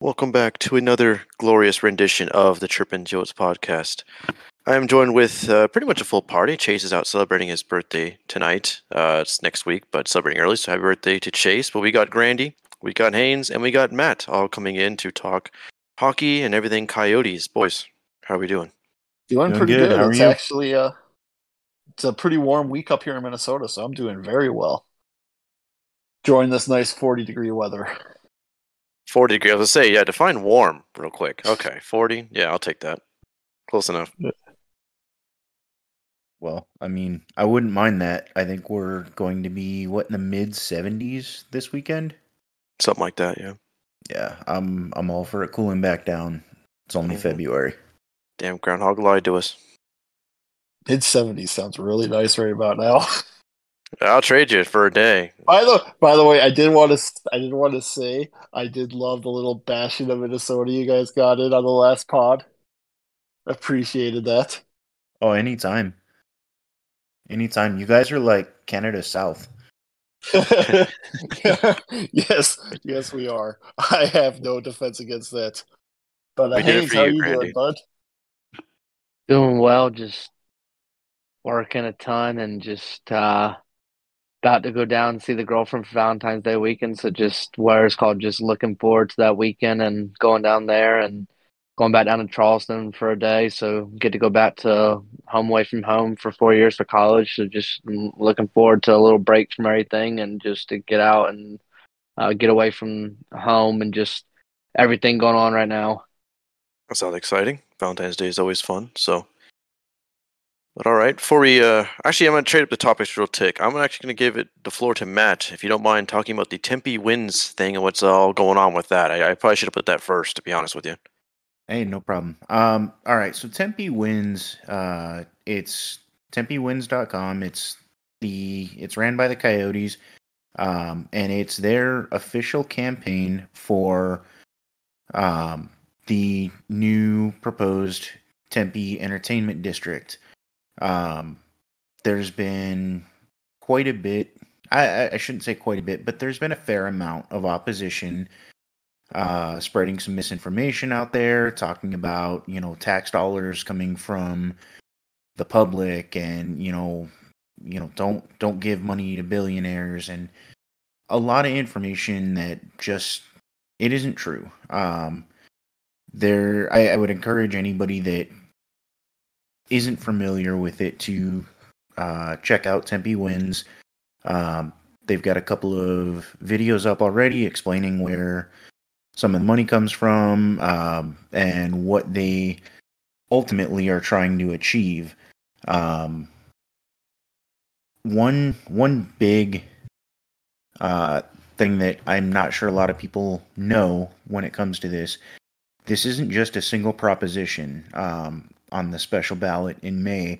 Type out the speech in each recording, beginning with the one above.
Welcome back to another glorious rendition of the Chirpin Yotes podcast. I am joined with uh, pretty much a full party. Chase is out celebrating his birthday tonight. Uh, it's next week, but celebrating early, so happy birthday to Chase. But we got Grandy, we got Haynes, and we got Matt all coming in to talk hockey and everything Coyotes. Boys, how are we doing? Doing, Doing pretty good. good. How are It's you? actually uh it's a pretty warm week up here in Minnesota, so I'm doing very well. Enjoying this nice 40 degree weather. 40 degrees. I was gonna say, yeah, define warm real quick. Okay, 40. Yeah, I'll take that. Close enough. Well, I mean, I wouldn't mind that. I think we're going to be what in the mid 70s this weekend. Something like that, yeah. Yeah, I'm I'm all for it cooling back down. It's only Mhm. February. Damn, Groundhog lied to us. Mid 70s sounds really nice right about now. I'll trade you for a day. by the by the way, I did want to I did want to say I did love the little bashing of Minnesota you guys got in on the last pod. Appreciated that. Oh, anytime. Anytime. You guys are like Canada South. yes, yes, we are. I have no defense against that. But uh, We did it Haynes, for how you, you doing, bud? Doing well, just working a ton and just uh about to go down and see the girlfriend for Valentine's Day weekend. So just where it's called just looking forward to that weekend and going down there and going back down to Charleston for a day. So get to go back to home away from home for four years for college. So just looking forward to a little break from everything and just to get out and uh, get away from home and just everything going on right now. That sounds exciting. Valentine's Day is always fun. So, but all right. Before we, uh, actually, I'm gonna trade up the topics real tick. I'm actually gonna give it the floor to Matt, if you don't mind talking about the Tempe wins thing and what's all going on with that. I, I probably should have put that first, to be honest with you. Hey, no problem. Um, all right, so Tempe wins. Uh, it's TempeWins.com. It's the it's ran by the Coyotes, um, and it's their official campaign for um, the new proposed Tempe Entertainment District. Um, there's been quite a bit. I, I- shouldn't say quite a bit, but there's been a fair amount of opposition uh, spreading some misinformation out there, talking about you know tax dollars coming from the public, and you know, you know, don't don't give money to billionaires, and a lot of information that just it isn't true. Um, there, I, I would encourage anybody that isn't familiar with it to uh, check out Tempe Wins. Um, they've got a couple of videos up already explaining where some of the money comes from um, and what they ultimately are trying to achieve. Um, one one big uh, thing that I'm not sure a lot of people know when it comes to this. This isn't just a single proposition um, on the special ballot in May.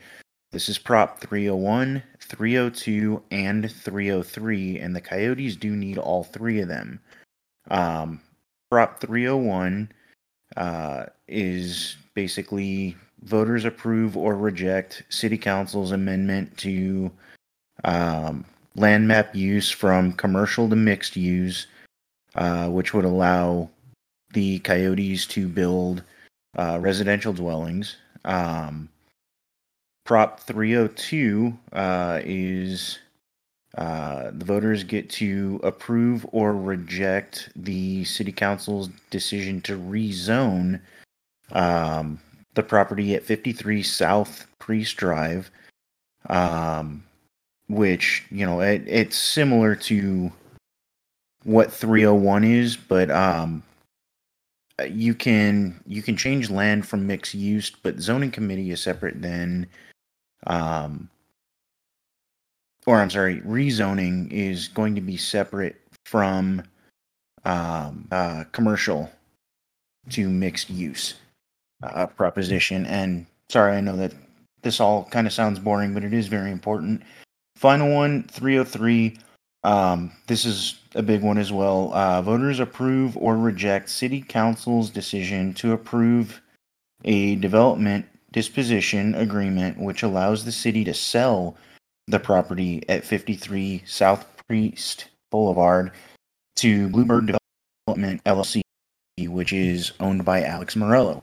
This is Prop 301, 302, and 303, and the Coyotes do need all three of them. Um, Prop 301 uh, is basically voters approve or reject City Council's amendment to um, land map use from commercial to mixed use, uh, which would allow the Coyotes to build uh, residential dwellings. Um, Prop 302 uh, is uh, the voters get to approve or reject the city council's decision to rezone um, the property at 53 South Priest Drive, um, which you know it, it's similar to what 301 is, but um, you can you can change land from mixed use, but zoning committee is separate than um, or I'm sorry, rezoning is going to be separate from um, uh, commercial to mixed use uh, proposition. And sorry, I know that this all kind of sounds boring, but it is very important. Final one, 303. Um, this is a big one as well. Uh, voters approve or reject city council's decision to approve a development disposition agreement which allows the city to sell the property at 53 South Priest Boulevard to Bluebird Development LLC which is owned by Alex Meruelo.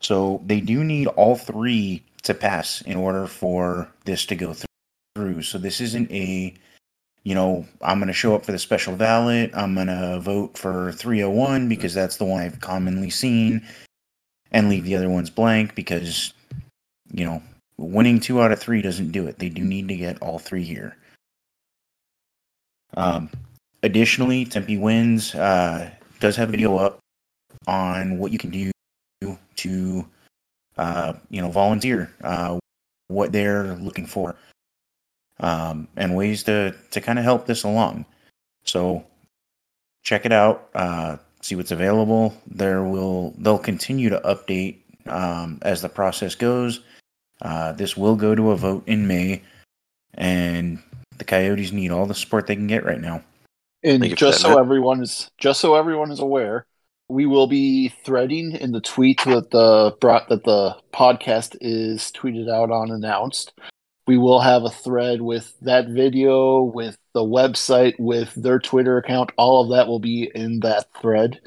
So they do need all three to pass in order for this to go through. So this isn't a, you know, I'm going to show up for the special ballot. I'm going to vote for 301 because that's the one I've commonly seen and leave the other ones blank because, you know, winning two out of three doesn't do it. They do need to get all three here. Um, additionally, Tempe Wins uh, does have a video up on what you can do to, uh, you know, volunteer, uh, what they're looking for, um, and ways to to kind of help this along. So check it out, uh, see what's available. There will they'll continue to update um, as the process goes. Uh, this will go to a vote in May, and the Coyotes need all the support they can get right now. And Thank just so Matt. everyone is just so everyone is aware, we will be threading in the tweet that the brought that the podcast is tweeted out on announced. We will have a thread with that video, with the website, with their Twitter account. All of that will be in that thread.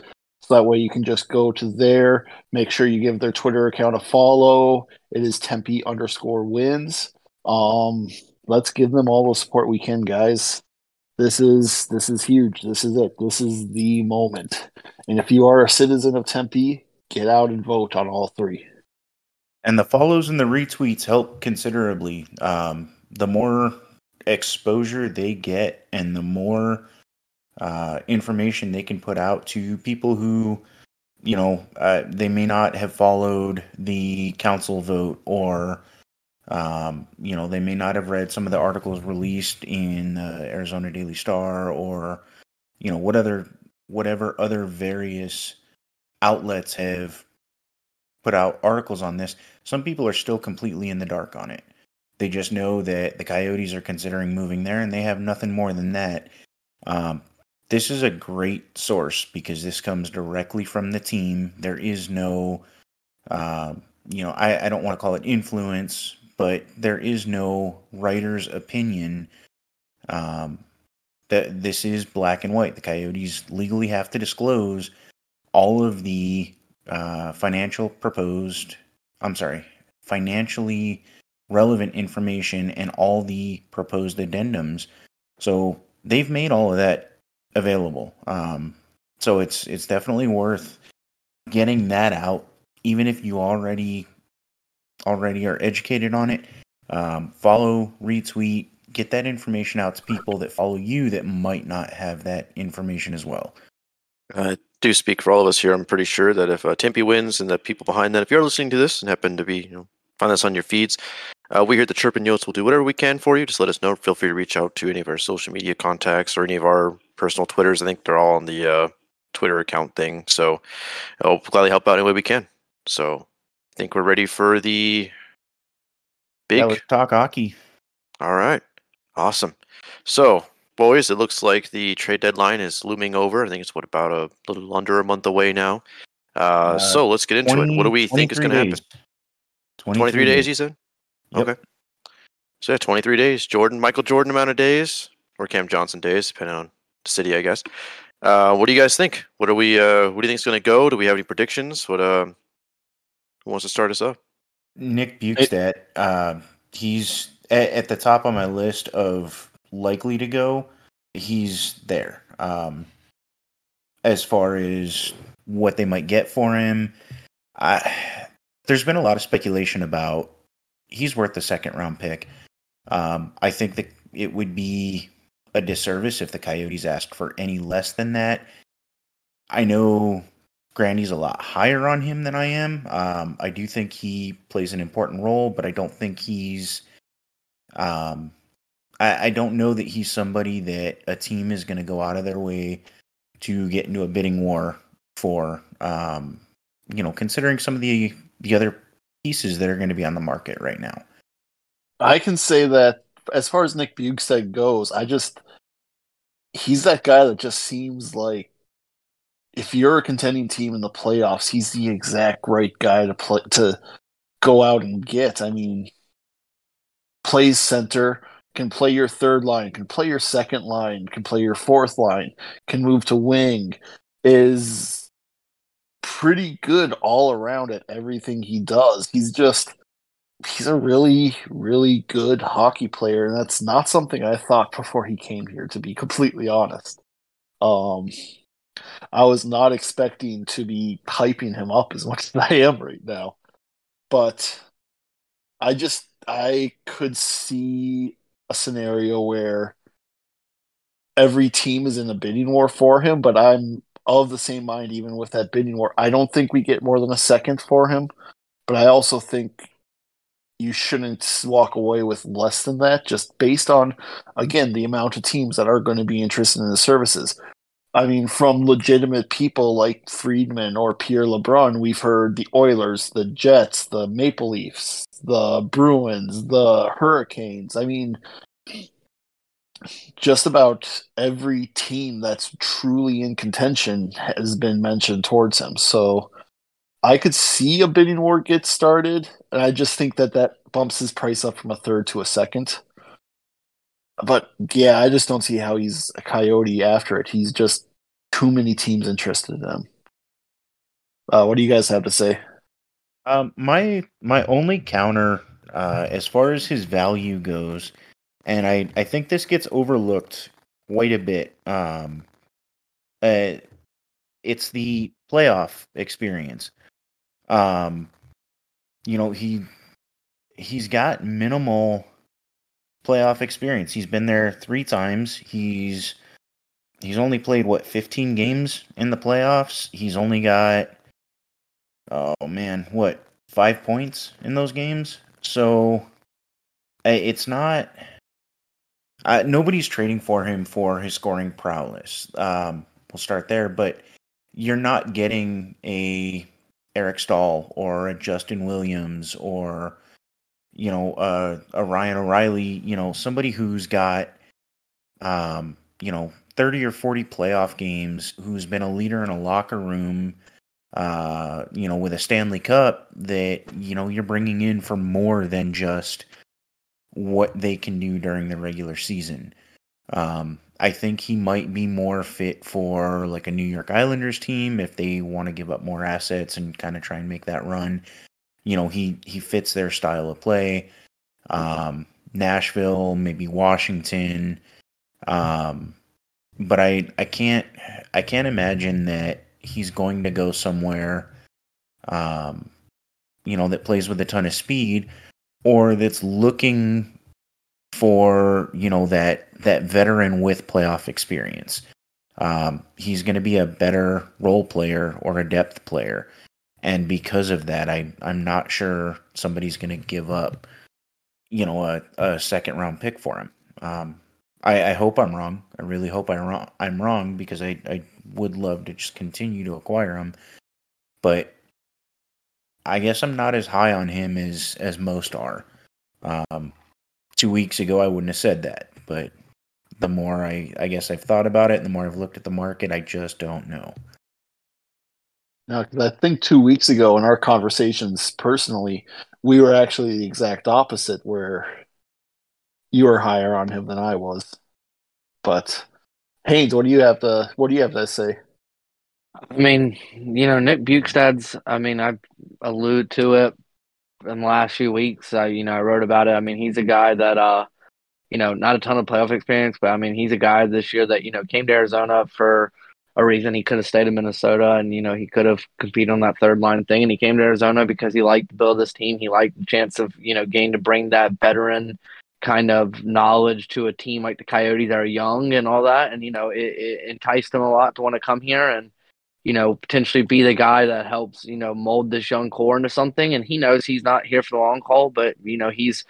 So that way you can just go to there, make sure you give their Twitter account a follow. It is Tempe underscore wins. Um, let's give them all the support we can, guys this is this is huge. This is it. This is the moment. And if you are a citizen of Tempe, get out and vote on all three. And the follows and the retweets help considerably. Um, the more exposure they get and the more uh, information they can put out to people who, you know, uh, they may not have followed the council vote or, um, you know, they may not have read some of the articles released in uh, Arizona Daily Star or, you know, what other, whatever other various outlets have put out articles on this. Some people are still completely in the dark on it. They just know that the Coyotes are considering moving there, and they have nothing more than that. Um, this is a great source because this comes directly from the team. There is no, uh, you know, I, I don't want to call it influence, but there is no writer's opinion. Um, that this is black and white. The Coyotes legally have to disclose all of the uh, financial proposed. I'm sorry, financially relevant information and all the proposed addendums. So they've made all of that available. Um, so it's it's definitely worth getting that out, even if you already already are educated on it. Um, follow, retweet, get that information out to people that follow you that might not have that information as well. I do speak for all of us here. I'm pretty sure that if uh, Tempe wins and the people behind that, if you're listening to this and happen to be, you know, find us on your feeds, uh, we here at the Chirpin Yotes will do whatever we can for you. Just let us know. Feel free to reach out to any of our social media contacts or any of our personal Twitters. I think they're all on the uh, Twitter account thing. So I'll gladly help out any way we can. So I think we're ready for the big. Yeah, talk hockey. All right. Awesome. So, boys, it looks like the trade deadline is looming over. I think it's what about a little under a month away now. Uh, Uh, so let's get into it. What do we think is going to happen? 23 days, you said? Yep. Okay. So, yeah, 23 days. Jordan, Michael Jordan amount of days, or Cam Johnson days, depending on the city, I guess. Uh, what do you guys think? What are we? Uh, what do you think is going to go? Do we have any predictions? What? Uh, who wants to start us up? Nick Bjugstad, uh, he's at, at the top on my list of likely to go. He's there. Um, as far as what they might get for him, I, there's been a lot of speculation about he's worth the second round pick. Um, I think that it would be a disservice if the Coyotes asked for any less than that. I know Grandy's a lot higher on him than I am. Um, I do think he plays an important role, but I don't think he's. Um, I, I don't know that he's somebody that a team is going to go out of their way to get into a bidding war for. Um, you know, considering some of the the other pieces that are going to be on the market right now. I can say that as far as Nick Bjugstad goes, I just he's that guy that just seems like if you're a contending team in the playoffs, he's the exact right guy to play to go out and get. I mean, plays center, can play your third line, can play your second line, can play your fourth line, can move to wing, is pretty good all around at everything he does. He's just he's a really really good hockey player and that's not something I thought before he came here to be completely honest. Um I was not expecting to be hyping him up as much as I am right now. But I just I could see a scenario where every team is in a bidding war for him, but I'm of the same mind even with that bidding war. I don't think we get more than a second for him, but I also think you shouldn't walk away with less than that just based on again the amount of teams that are going to be interested in the services. I mean, from legitimate people like Friedman or Pierre LeBrun, we've heard the Oilers, the Jets, the Maple Leafs, the Bruins, the Hurricanes. I mean, just about every team that's truly in contention has been mentioned towards him. So I could see a bidding war get started, and I just think that that bumps his price up from a third to a second. But yeah, I just don't see how he's a coyote after it. He's just too many teams interested in him. Uh, what do you guys have to say? Um, my my only counter, uh, as far as his value goes, and I I think this gets overlooked quite a bit. Um, uh, it's the playoff experience. Um, you know he he's got minimal playoff experience. He's been there three times. He's he's only played what 15 games in the playoffs. He's only got oh man, what five points in those games. So it's not. Uh, nobody's trading for him for his scoring prowess. Um, we'll start there, but you're not getting a Eric Staal or a Justin Williams or you know uh, a Ryan O'Reilly. You know somebody who's got um, you know 30 or 40 playoff games, who's been a leader in a locker room, uh, you know, with a Stanley Cup that, you know, you're bringing in for more than just what they can do during the regular season. Um, I think he might be more fit for like a New York Islanders team if they want to give up more assets and kind of try and make that run. You know, he he fits their style of play. Um, Nashville, maybe Washington. Um, but I I can't I can't imagine that he's going to go somewhere um you know that plays with a ton of speed or that's looking for you know that that veteran with playoff experience um he's going to be a better role player or a depth player and because of that i i'm not sure somebody's going to give up you know a, a second round pick for him um I, I hope I'm wrong. I really hope I'm wrong. I'm wrong because I, I would love to just continue to acquire him, but I guess I'm not as high on him as as most are. Um, two weeks ago, I wouldn't have said that, but the more I I guess I've thought about it, and the more I've looked at the market, I just don't know. No, because I think two weeks ago in our conversations, personally, we were actually the exact opposite, where you were higher on him than I was. But Haynes, what do you have to what do you have to say? I mean, you know, Nick Bjugstad's. I mean, I allude to it in the last few weeks. I, you know, I wrote about it. I mean, he's a guy that, uh, you know, not a ton of playoff experience, but I mean, he's a guy this year that you know came to Arizona for a reason. He could have stayed in Minnesota, and you know, he could have competed on that third line thing. And he came to Arizona because he liked to build this team. He liked the chance of you know getting to bring that veteran kind of knowledge to a team like the Coyotes that are young and all that. And, you know, it, it enticed him a lot to want to come here and, you know, potentially be the guy that helps, you know, mold this young core into something. And he knows he's not here for the long haul, but, you know, he's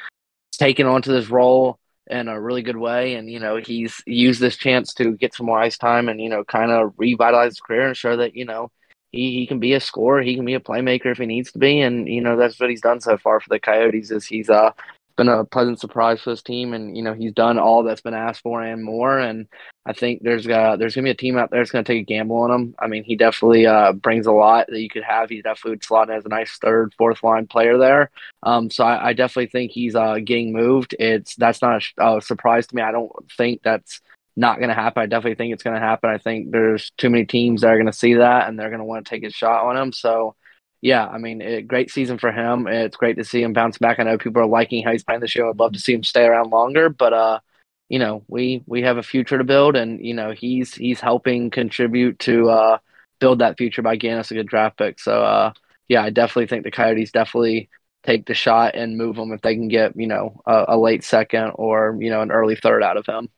taken onto this role in a really good way. And, you know, he's used this chance to get some more ice time and, you know, kind of revitalize his career and show that, you know, he, he can be a scorer, he can be a playmaker if he needs to be. And, you know, that's what he's done so far for the Coyotes is he's uh been a pleasant surprise for this team, and you know he's done all that's been asked for and more. And I think there's uh, there's gonna be a team out there that's gonna take a gamble on him. I mean, he definitely uh, brings a lot that you could have. He definitely would slot as a nice third, fourth line player there. Um, so I, I, definitely think he's uh, getting moved. It's that's not a, a surprise to me. I don't think that's not going to happen. I definitely think it's going to happen. I think there's too many teams that are going to see that and they're going to want to take a shot on him. So, yeah, I mean, it, great season for him. It's great to see him bounce back. I know people are liking how he's playing this year. I'd love to see him stay around longer, but uh, you know, we we have a future to build, and you know, he's he's helping contribute to uh build that future by getting us a good draft pick. So, uh, yeah, I definitely think the Coyotes definitely take the shot and move him if they can get you know a, a late second or you know an early third out of him.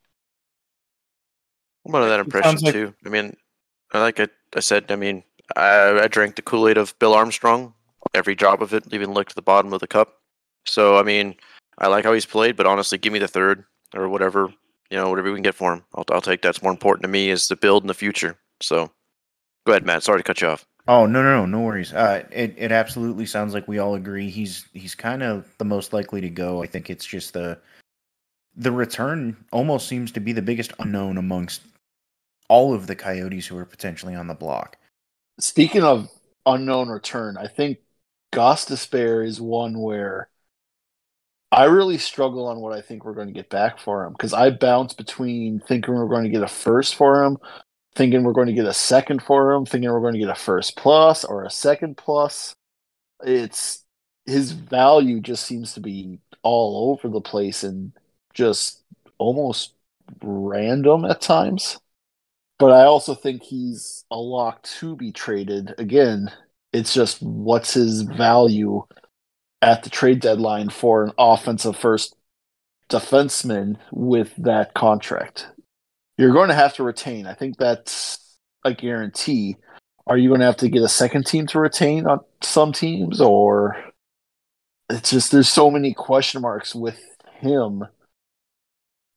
I'm under that impression like- too. I mean, I like I, I said, I mean, I, I drank the Kool Aid of Bill Armstrong, every drop of it, even licked the bottom of the cup. So I mean, I like how he's played, but honestly, give me the third or whatever you know, whatever we can get for him. I'll, I'll take that's more important to me is the build in the future. So, go ahead, Matt. Sorry to cut you off. Oh no no no no worries. Uh, it it absolutely sounds like we all agree he's he's kind of the most likely to go. I think it's just the the return almost seems to be the biggest unknown amongst all of the Coyotes who are potentially on the block. Speaking of unknown return, I think Gostisbehere is one where I really struggle on what I think we're going to get back for him because I bounce between thinking we're going to get a first for him, thinking we're going to get a second for him, thinking we're going to get a first plus or a second plus. It's his value just seems to be all over the place and just almost random at times. But I also think he's a lock to be traded. Again, it's just what's his value at the trade deadline for an offensive first defenseman with that contract. You're going to have to retain. I think that's a guarantee. Are you going to have to get a second team to retain on some teams, or it's just there's so many question marks with him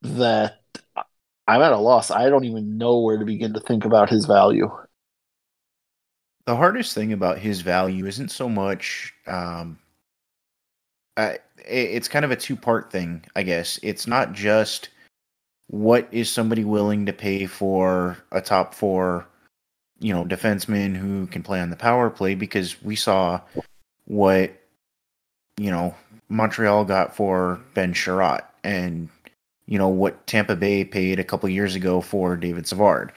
that I'm at a loss. I don't even know where to begin to think about his value. The hardest thing about his value isn't so much um, uh, it's kind of a two part thing, I guess. It's not just what is somebody willing to pay for a top four, you know, defenseman who can play on the power play because we saw what, you know, Montreal got for Ben Chiarot and, you know, what Tampa Bay paid a couple years ago for David Savard.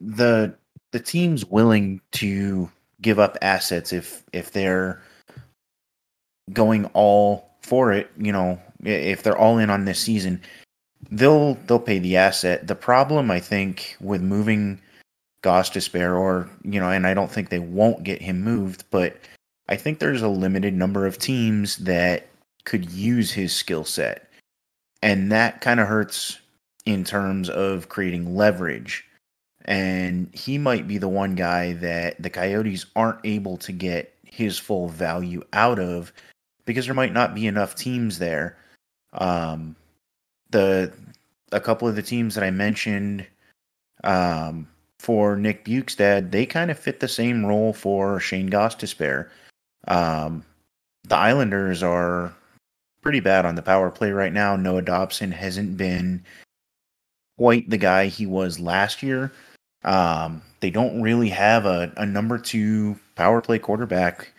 The the team's willing to give up assets if if they're going all for it, you know, if they're all in on this season, they'll they'll pay the asset. The problem I think with moving Gostisbehere or, you know, and I don't think they won't get him moved, but I think there's a limited number of teams that could use his skill set. And that kind of hurts in terms of creating leverage. And he might be the one guy that the Coyotes aren't able to get his full value out of because there might not be enough teams there. Um, the a couple of the teams that I mentioned um, for Nick Bjugstad, they kind of fit the same role for Shayne Gostisbehere. Um, the Islanders are pretty bad on the power play right now. Noah Dobson hasn't been quite the guy he was last year. Um, they don't really have a, a number two power play quarterback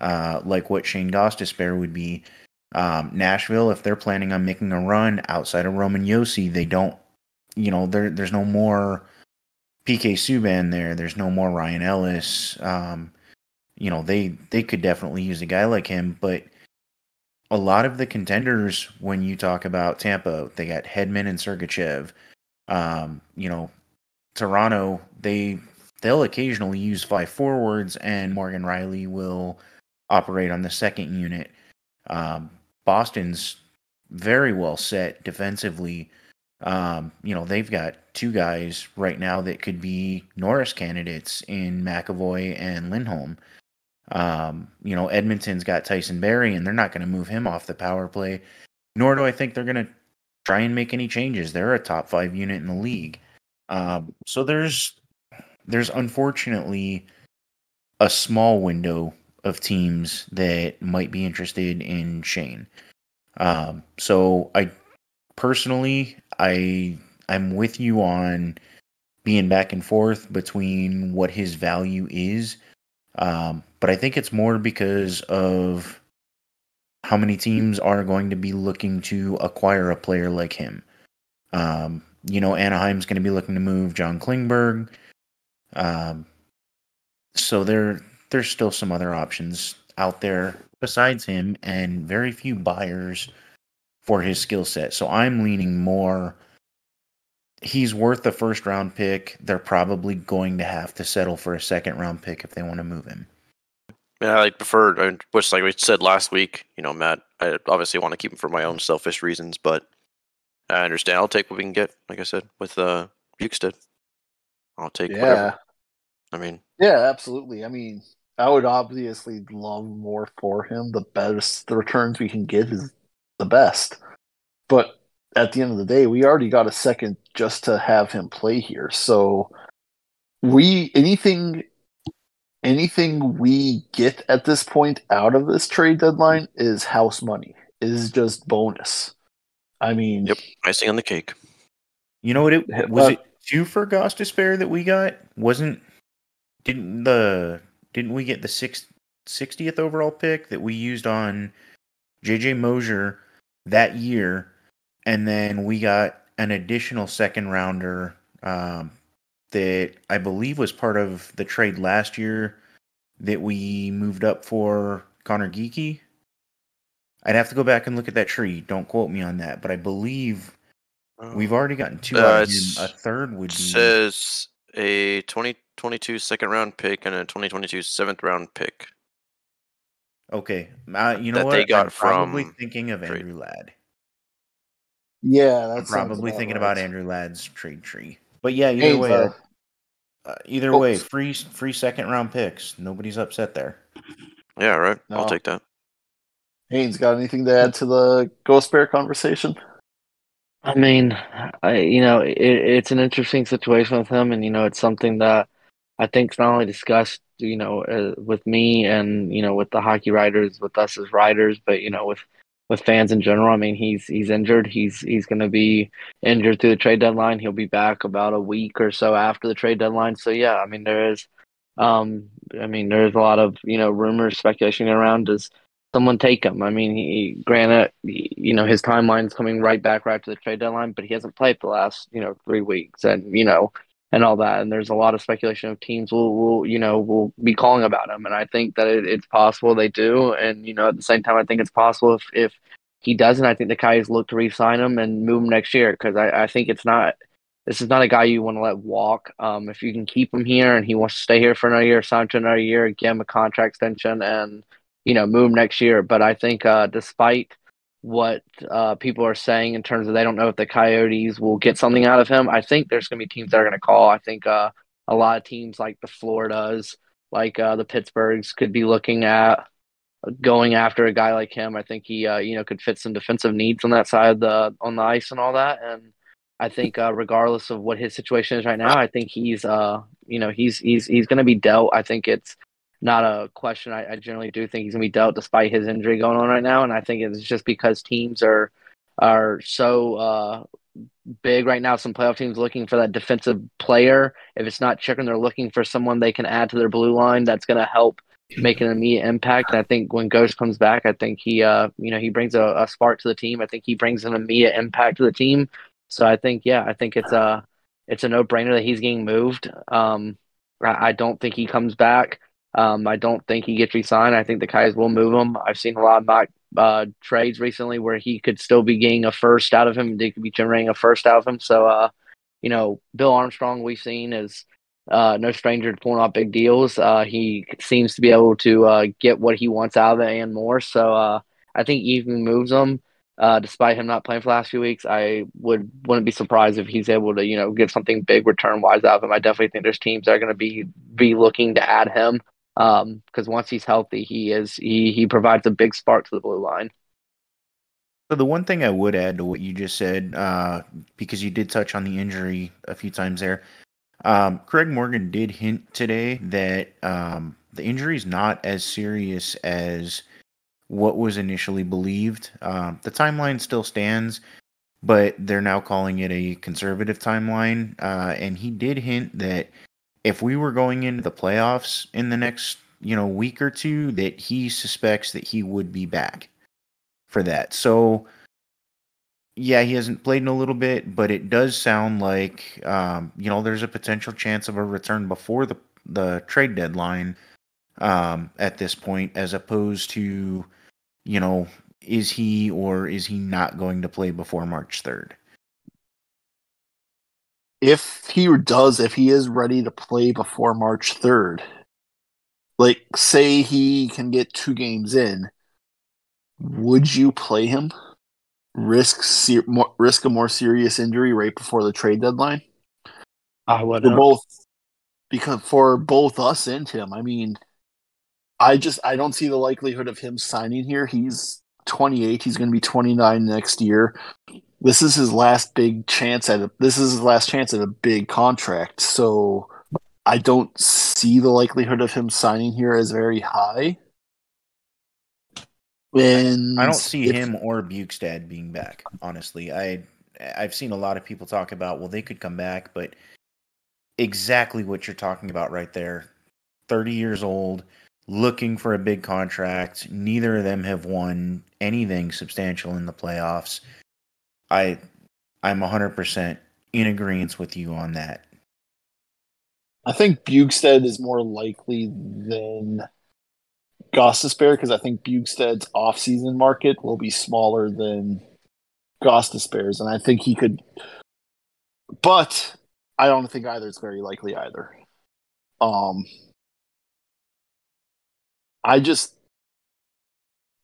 uh, like what Shayne Gostisbehere would be. Um, Nashville, if they're planning on making a run outside of Roman Josi, they don't, you know, there there's no more PK Subban there. There's no more Ryan Ellis. Um, you know, they they could definitely use a guy like him, but a lot of the contenders when you talk about Tampa, they got Hedman and Sergachev. Um, you know, Toronto, they they'll occasionally use five forwards, and Morgan Rielly will operate on the second unit. Um, Boston's very well set defensively. Um, you know, they've got two guys right now that could be Norris candidates in McAvoy and Lindholm. Um, you know, Edmonton's got Tyson Barrie, and they're not going to move him off the power play. Nor do I think they're going to try and make any changes. They're a top five unit in the league. Um, so there's there's unfortunately a small window of teams that might be interested in Shayne. Um, so I personally, I I'm with you on being back and forth between what his value is, um, but I think it's more because of how many teams are going to be looking to acquire a player like him. Um, you know, Anaheim's going to be looking to move John Klingberg. Um, so there, there's still some other options out there besides him, and very few buyers for his skill set. So I'm leaning more. He's worth the first round pick. They're probably going to have to settle for a second round pick if they want to move him. Yeah, I prefer, which like we said last week, you know, Matt, I obviously want to keep him for my own selfish reasons, but I understand. I'll take what we can get, like I said, with uh, Bjugstad. I'll take Yeah. whatever. I mean, Yeah, absolutely. I mean, I would obviously love more for him. The best the returns we can get is the best. But at the end of the day, we already got a second just to have him play here. So we anything anything we get at this point out of this trade deadline is house money. Is just bonus. I mean, Yep. icing on the cake. You know what? It was but- it two for Gostisbehere that we got. Wasn't didn't the didn't we get the six, 60th overall pick that we used on JJ Moser that year, and then we got an additional second rounder um, that I believe was part of the trade last year that we moved up for Conor Geekie. I'd have to go back and look at that tree. Don't quote me on that, but I believe We've already gotten two Uh, out of him. A third would be says a 2022 second round pick and a 2022 seventh round pick. okay. Uh, you know that what? they got I'm probably from thinking of. Andrew Ladd. Yeah, that's probably thinking about Andrew Ladd's trade tree. But yeah, either Haynes, way, uh, uh, either way, free free second round picks. Nobody's upset there. Yeah, right. I'll take that. Haynes got anything to add to the Ghost Bear conversation? I mean, I, you know, it, it's an interesting situation with him, and you know, it's something that I think is not only discussed, you know, uh, with me and you know, with the hockey writers, with us as writers, but you know, with with fans in general. I mean, he's he's injured. He's he's going to be injured through the trade deadline. He'll be back about a week or so after the trade deadline. So yeah, I mean, there is, um, I mean, there's a lot of you know rumors, speculation around. Does someone take him? I mean, he granted, you know, his timeline's coming right back right to the trade deadline, but he hasn't played the last you know three weeks, and you know, and all that. And there's a lot of speculation of teams will will you know will be calling about him, and I think that it, it's possible they do. And you know, at the same time, I think it's possible if if he doesn't, I think the Coyotes look to re-sign him and move him next year because I, I think it's not. This is not a guy you want to let walk. Um, if you can keep him here and he wants to stay here for another year, sign to another year, give him a contract extension, and you know move him next year. But I think uh, despite what uh, people are saying in terms of they don't know if the Coyotes will get something out of him, I think there's going to be teams that are going to call. I think uh, a lot of teams like the Floridas, like uh, the Pittsburghs, could be looking at going after a guy like him. I think he, uh, you know, could fit some defensive needs on that side of the on the ice and all that. And I think, uh, regardless of what his situation is right now, I think he's, uh, you know, he's he's he's going to be dealt. I think it's not a question. I, I generally do think he's going to be dealt despite his injury going on right now. And I think it's just because teams are are so uh, big right now. Some playoff teams looking for that defensive player. If it's not Chychrun, they're looking for someone they can add to their blue line that's going to help make an immediate impact. And I think when Ghost comes back, I think he, uh, you know, he brings a, a spark to the team. I think he brings an immediate impact to the team. So I think, yeah, I think it's a, it's a no brainer that he's getting moved. Um, I, I don't think he comes back. Um, I don't think he gets re-signed. I think the Coyotes will move him. I've seen a lot of mock uh, trades recently where he could still be getting a first out of him. They could be generating a first out of him. So, uh, you know, Bill Armstrong we've seen is uh, no stranger to pulling off big deals. Uh, he seems to be able to uh, get what he wants out of it and more. So uh, I think even moves him. Despite him not playing for the last few weeks, I would wouldn't be surprised if he's able to, you know, get something big return wise out of him. I definitely think there's teams that are going to be be looking to add him because um, once he's healthy, he is he he provides a big spark to the blue line. So the one thing I would add to what you just said, uh, because you did touch on the injury a few times there, um, Craig Morgan did hint today that um, the injury is not as serious as what was initially believed. Um, the timeline still stands, but they're now calling it a conservative timeline. Uh, and he did hint that if we were going into the playoffs in the next you know week or two, that he suspects that he would be back for that. So yeah, he hasn't played in a little bit, but it does sound like um, you know there's a potential chance of a return before the the trade deadline um, at this point, as opposed to you know is he or is he not going to play before March third? If he does, if he is ready to play before March third, like say he can get two games in, would you play him? risk ser- more, risk a more serious injury right before the trade deadline? I would for both because for both us and him. I mean, I just I don't see the likelihood of him signing here. He's 28. He's going to be 29 next year. This is his last big chance at a, this is his last chance at a big contract. So I don't see the likelihood of him signing here as very high. And I don't see him or Bjugstad being back. Honestly, I I've seen a lot of people talk about well they could come back, but exactly what you're talking about right there. Thirty years old, looking for a big contract. Neither of them have won anything substantial in the playoffs. I I'm 100% in agreement with you on that. I think Bjugstad is more likely than Gostisbehere because I think Bjugstad's off-season market will be smaller than Gostisbehere's, and I think he could. But I don't think either is very likely either. Um, I just,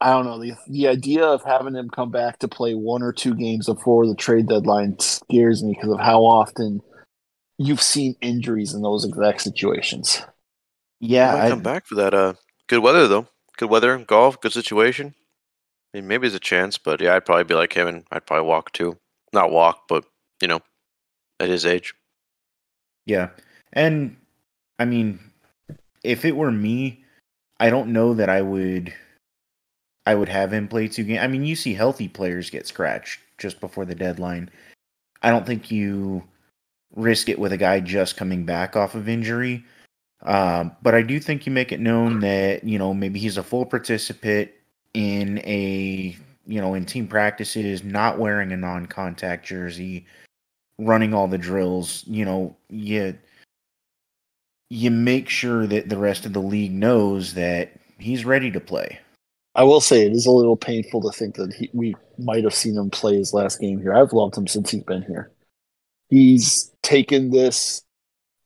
I don't know the the idea of having him come back to play one or two games before the trade deadline scares me because of how often you've seen injuries in those exact situations. Yeah, I come back for that uh Good weather though. Good weather, golf, good situation. I mean, maybe there's a chance, but yeah, I'd probably be like him, and I'd probably walk too. Not walk, but you know, at his age. Yeah, and I mean, if it were me, I don't know that I would. I would have him play two games. I mean, you see healthy players get scratched just before the deadline. I don't think you risk it with a guy just coming back off of injury. Um, but I do think you make it known that you know maybe he's a full participant in a you know in team practices, not wearing a non-contact jersey, running all the drills. You know, you you make sure that the rest of the league knows that he's ready to play. I will say it is a little painful to think that he, we might have seen him play his last game here. I've loved him since he's been here. He's taken this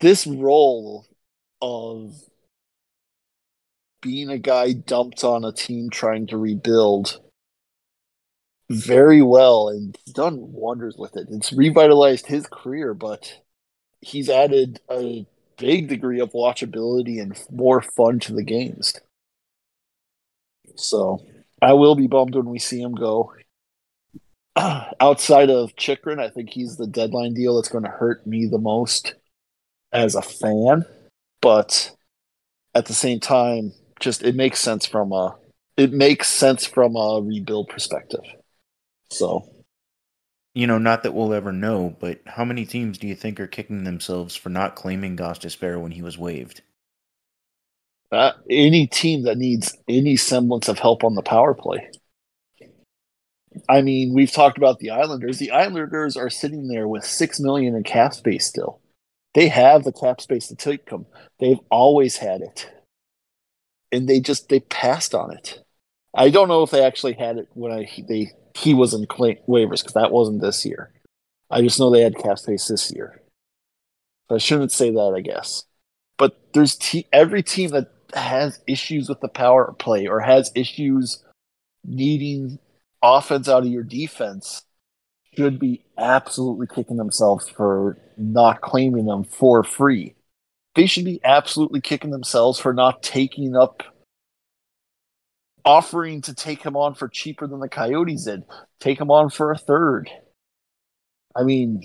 this role of being a guy dumped on a team trying to rebuild very well and done wonders with it. It's revitalized his career, but he's added a big degree of watchability and more fun to the games. So I will be bummed when we see him go. Outside of Chychrun, I think he's the deadline deal that's going to hurt me the most as a fan but at the same time, just it makes sense from a it makes sense from a rebuild perspective. So, you know, not that we'll ever know, but how many teams do you think are kicking themselves for not claiming Gostisbehere when he was waived? Uh, any team that needs any semblance of help on the power play. I mean, we've talked about the Islanders. The Islanders are sitting there with six million in cap space still. They have the cap space to take them. They've always had it, and they just they passed on it. I don't know if they actually had it when I they he was in claim, waivers because that wasn't this year. I just know they had cap space this year. I shouldn't say that, I guess. But there's every team that has issues with the power play or has issues needing offense out of your defense should be absolutely kicking themselves for not claiming them for free. They should be absolutely kicking themselves for not taking up offering to take him on for cheaper than the Coyotes did. Take him on for a third. I mean,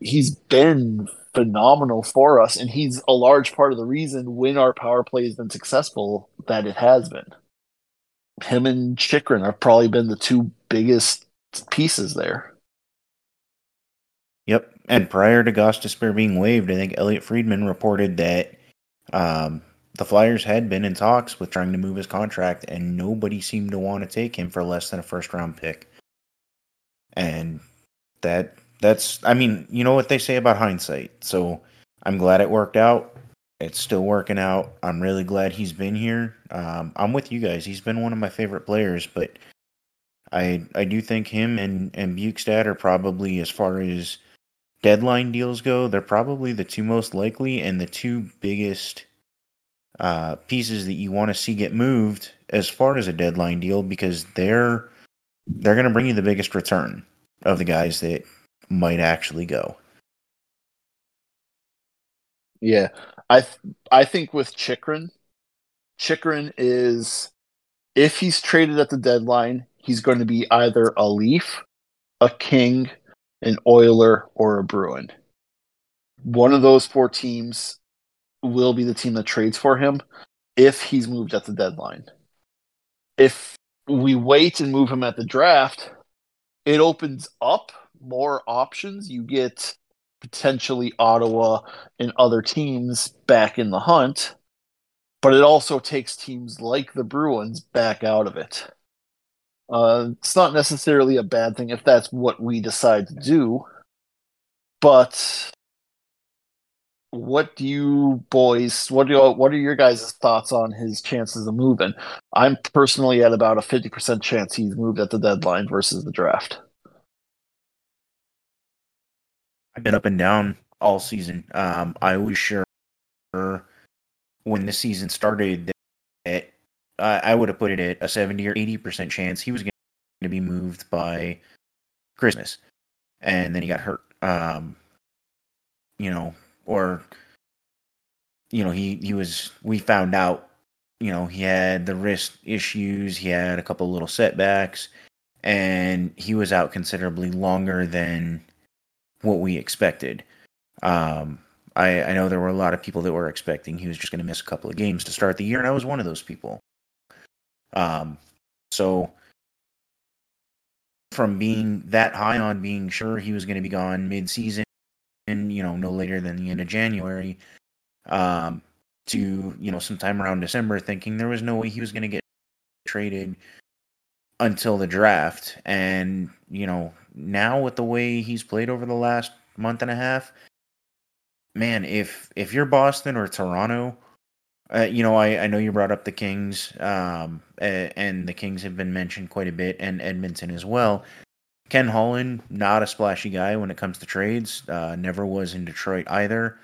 he's been phenomenal for us, and he's a large part of the reason when our power play has been successful that it has been. Him and Chychrun have probably been the two biggest pieces there. Yep. And prior to Gostisbehere being waived, I think Elliotte Friedman reported that um, the Flyers had been in talks with trying to move his contract, and nobody seemed to want to take him for less than a first round pick. And that that's I mean, you know what they say about hindsight. So I'm glad it worked out. It's still working out. I'm really glad he's been here. Um, I'm with you guys. He's been one of my favorite players, but I I do think him and and Bjugstad are probably as far as deadline deals go, they're probably the two most likely and the two biggest uh, pieces that you want to see get moved as far as a deadline deal because they're they're going to bring you the biggest return of the guys that might actually go. Yeah, I th- I think with Chychrun, Chychrun is if he's traded at the deadline, he's going to be either a Leaf, a King, an Oiler, or a Bruin. One of those four teams will be the team that trades for him if he's moved at the deadline. If we wait and move him at the draft, it opens up more options. You get potentially Ottawa and other teams back in the hunt, but it also takes teams like the Bruins back out of it. Uh, it's not necessarily a bad thing if that's what we decide to do, but what do you boys what do you, what are your guys' thoughts on his chances of moving? I'm personally at about a 50% chance he's moved at the deadline versus the draft. I've been up and down all season. Um, I was sure when the season started that I would have put it at a 70 or 80% chance he was going to be moved by Christmas. And then he got hurt. Um, you know, or you know he he was we found out you know he had the wrist issues he had a couple little setbacks and he was out considerably longer than what we expected um I, I know there were a lot of people that were expecting he was just going to miss a couple of games to start the year, and I was one of those people. Um, so from being that high on being sure he was going to be gone mid-season and you know no later than the end of January um, to you know sometime around December, thinking there was no way he was going to get traded until the draft. And you know now with the way he's played over the last month and a half, man, if if you're Boston or Toronto. Uh, you know, I, I know you brought up the Kings, um, and the Kings have been mentioned quite a bit, and Edmonton as well. Ken Holland, not a splashy guy when it comes to trades. Uh, never was in Detroit either.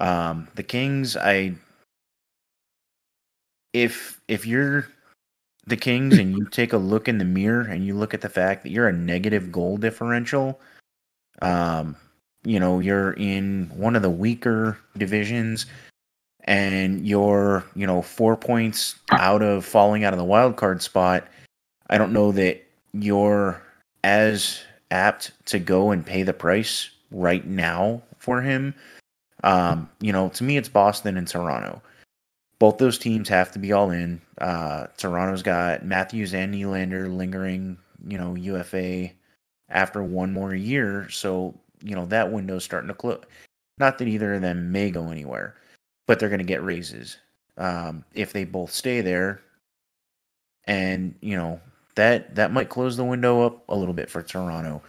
Um, the Kings, I if if you're the Kings and you take a look in the mirror and you look at the fact that you're a negative goal differential, um, you know, you're in one of the weaker divisions and you're, you know, four points out of falling out of the wild card spot. I don't know that you're as apt to go and pay the price right now for him. Um, you know, to me, it's Boston and Toronto. Both those teams have to be all in. Uh, Toronto's got Matthews and Nylander lingering, you know, UFA after one more year. So, you know, that window's starting to close. Not that either of them may go anywhere, but they're going to get raises um, if they both stay there. And, you know, that that might close the window up a little bit for Toronto.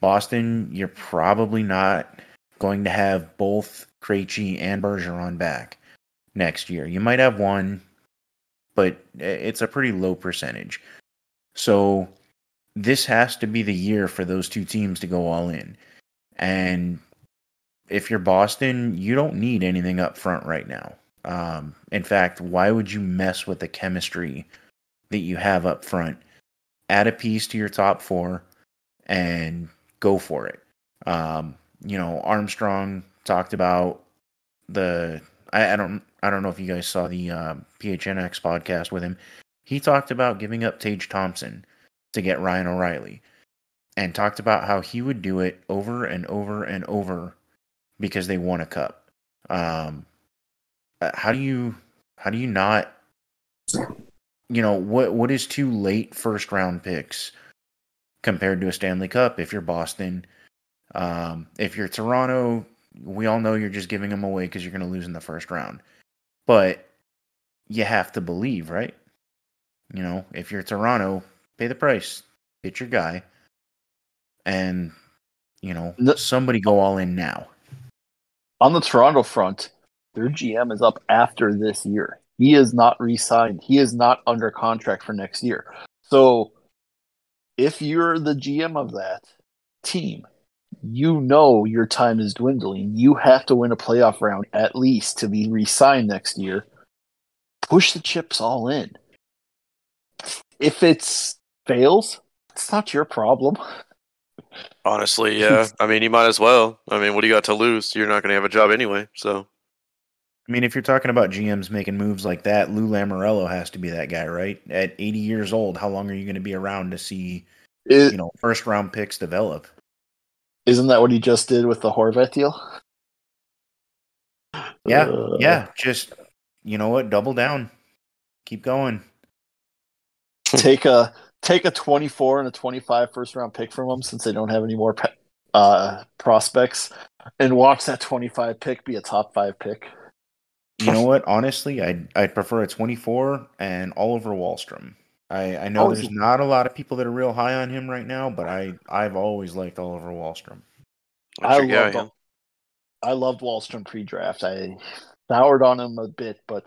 Boston, you're probably not going to have both Krejci and Bergeron back next year. You might have one, but it's a pretty low percentage. So this has to be the year for those two teams to go all in. And if you're Boston, you don't need anything up front right now. Um, in fact, why would you mess with the chemistry that you have up front? add a piece to your top four and go for it. Um, you know, Armstrong talked about the I, I, don't I don't know if you guys saw the uh, PHNX podcast with him. He talked about giving up Tage Thompson to get Ryan O'Reilly, and talked about how he would do it over and over and over because they won a cup. Um, uh, how do you how do you not you know what what is too late first round picks compared to a Stanley Cup if you're Boston. Um, if you're Toronto, we all know you're just giving them away because you're going to lose in the first round. But you have to believe, right? You know, if you're Toronto, pay the price, get your guy. and you know No- somebody go all in now. On the Toronto front, their GM is up after this year. He is not re-signed. He is not under contract for next year. So, if you're the GM of that team, you know your time is dwindling. You have to win a playoff round at least to be re-signed next year. Push the chips all in. If it fails, it's not your problem. Honestly, yeah. I mean, you might as well. I mean, what do you got to lose? You're not going to have a job anyway. So, I mean, if you're talking about GMs making moves like that, Lou Lamoriello has to be that guy, right? At 80 years old, how long are you going to be around to see, Is, you know, first round picks develop? Isn't that what he just did with the Horvat deal? Yeah, Uh, yeah. Just you know what? Double down. Keep going. take a take a 24 and a 25 first round pick from them since they don't have any more pe- uh, prospects and watch that 25 pick be a top 5 pick You know what? Honestly, I'd I'd prefer a 24 and Oliver Wahlstrom. I I know Oh, there's he- not a lot of people that are real high on him right now, but I I've always liked Oliver Wahlstrom. I your guy. I loved Wahlstrom pre-draft. I soured on him a bit but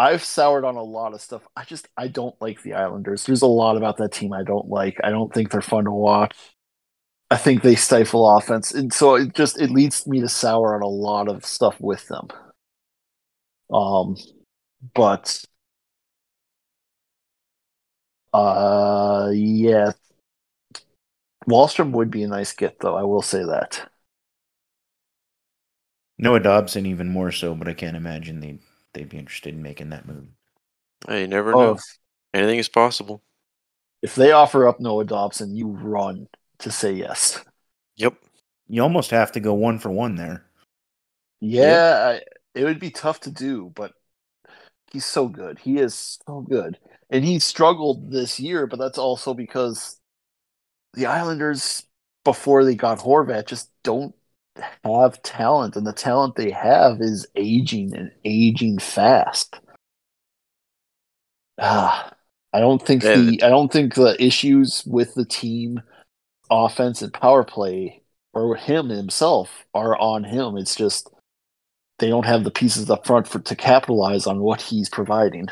I've soured on a lot of stuff. I just I don't like the Islanders. There's a lot about that team I don't like. I don't think they're fun to watch. I think they stifle offense and so it just it leads me to sour on a lot of stuff with them. Um but uh yeah Wahlstrom would be a nice get though I will say that Noah Dobson even more so, but I can't imagine they'd they'd be interested in making that move. Hey, you never oh know. Anything is possible. if they offer up Noah Dobson you run to say yes Yep. You almost have to go one for one there. Yeah, I, it would be tough to do, but he's so good. He is so good. And he struggled this year, but that's also because the Islanders, before they got Horvat, just don't have talent. And the talent they have is aging and aging fast. Ah, I don't think the I don't think the issues with the team offense and power play or him himself are on him. It's just they don't have the pieces up front for to capitalize on what he's providing.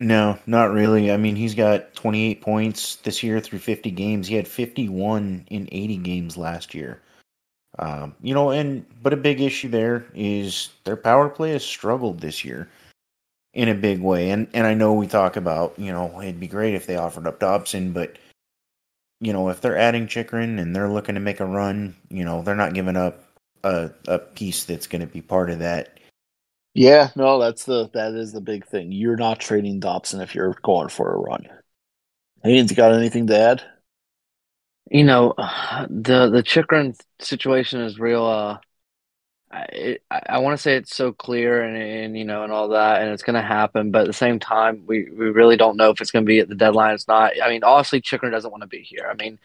No, not really. I mean, he's got 28 points this year through 50 games. He had 51 in 80 games last year. Um, you know, and but a big issue there is their power play has struggled this year in a big way. And and I know we talk about, you know, it'd be great if they offered up Dobson, but you know, if they're adding Chychrun and they're looking to make a run, you know, they're not giving up a a piece that's going to be part of that. Yeah, no, that's the that is the big thing. You're not trading Dobson if you're going for a run. Haynes got anything to add? You know, the the Chychrun situation is real. Uh, I I, I want to say it's so clear and and you know and all that, and it's going to happen. But at the same time, we we really don't know if it's going to be at the deadline. It's not. I mean, obviously, Chychrun doesn't want to be here. I mean,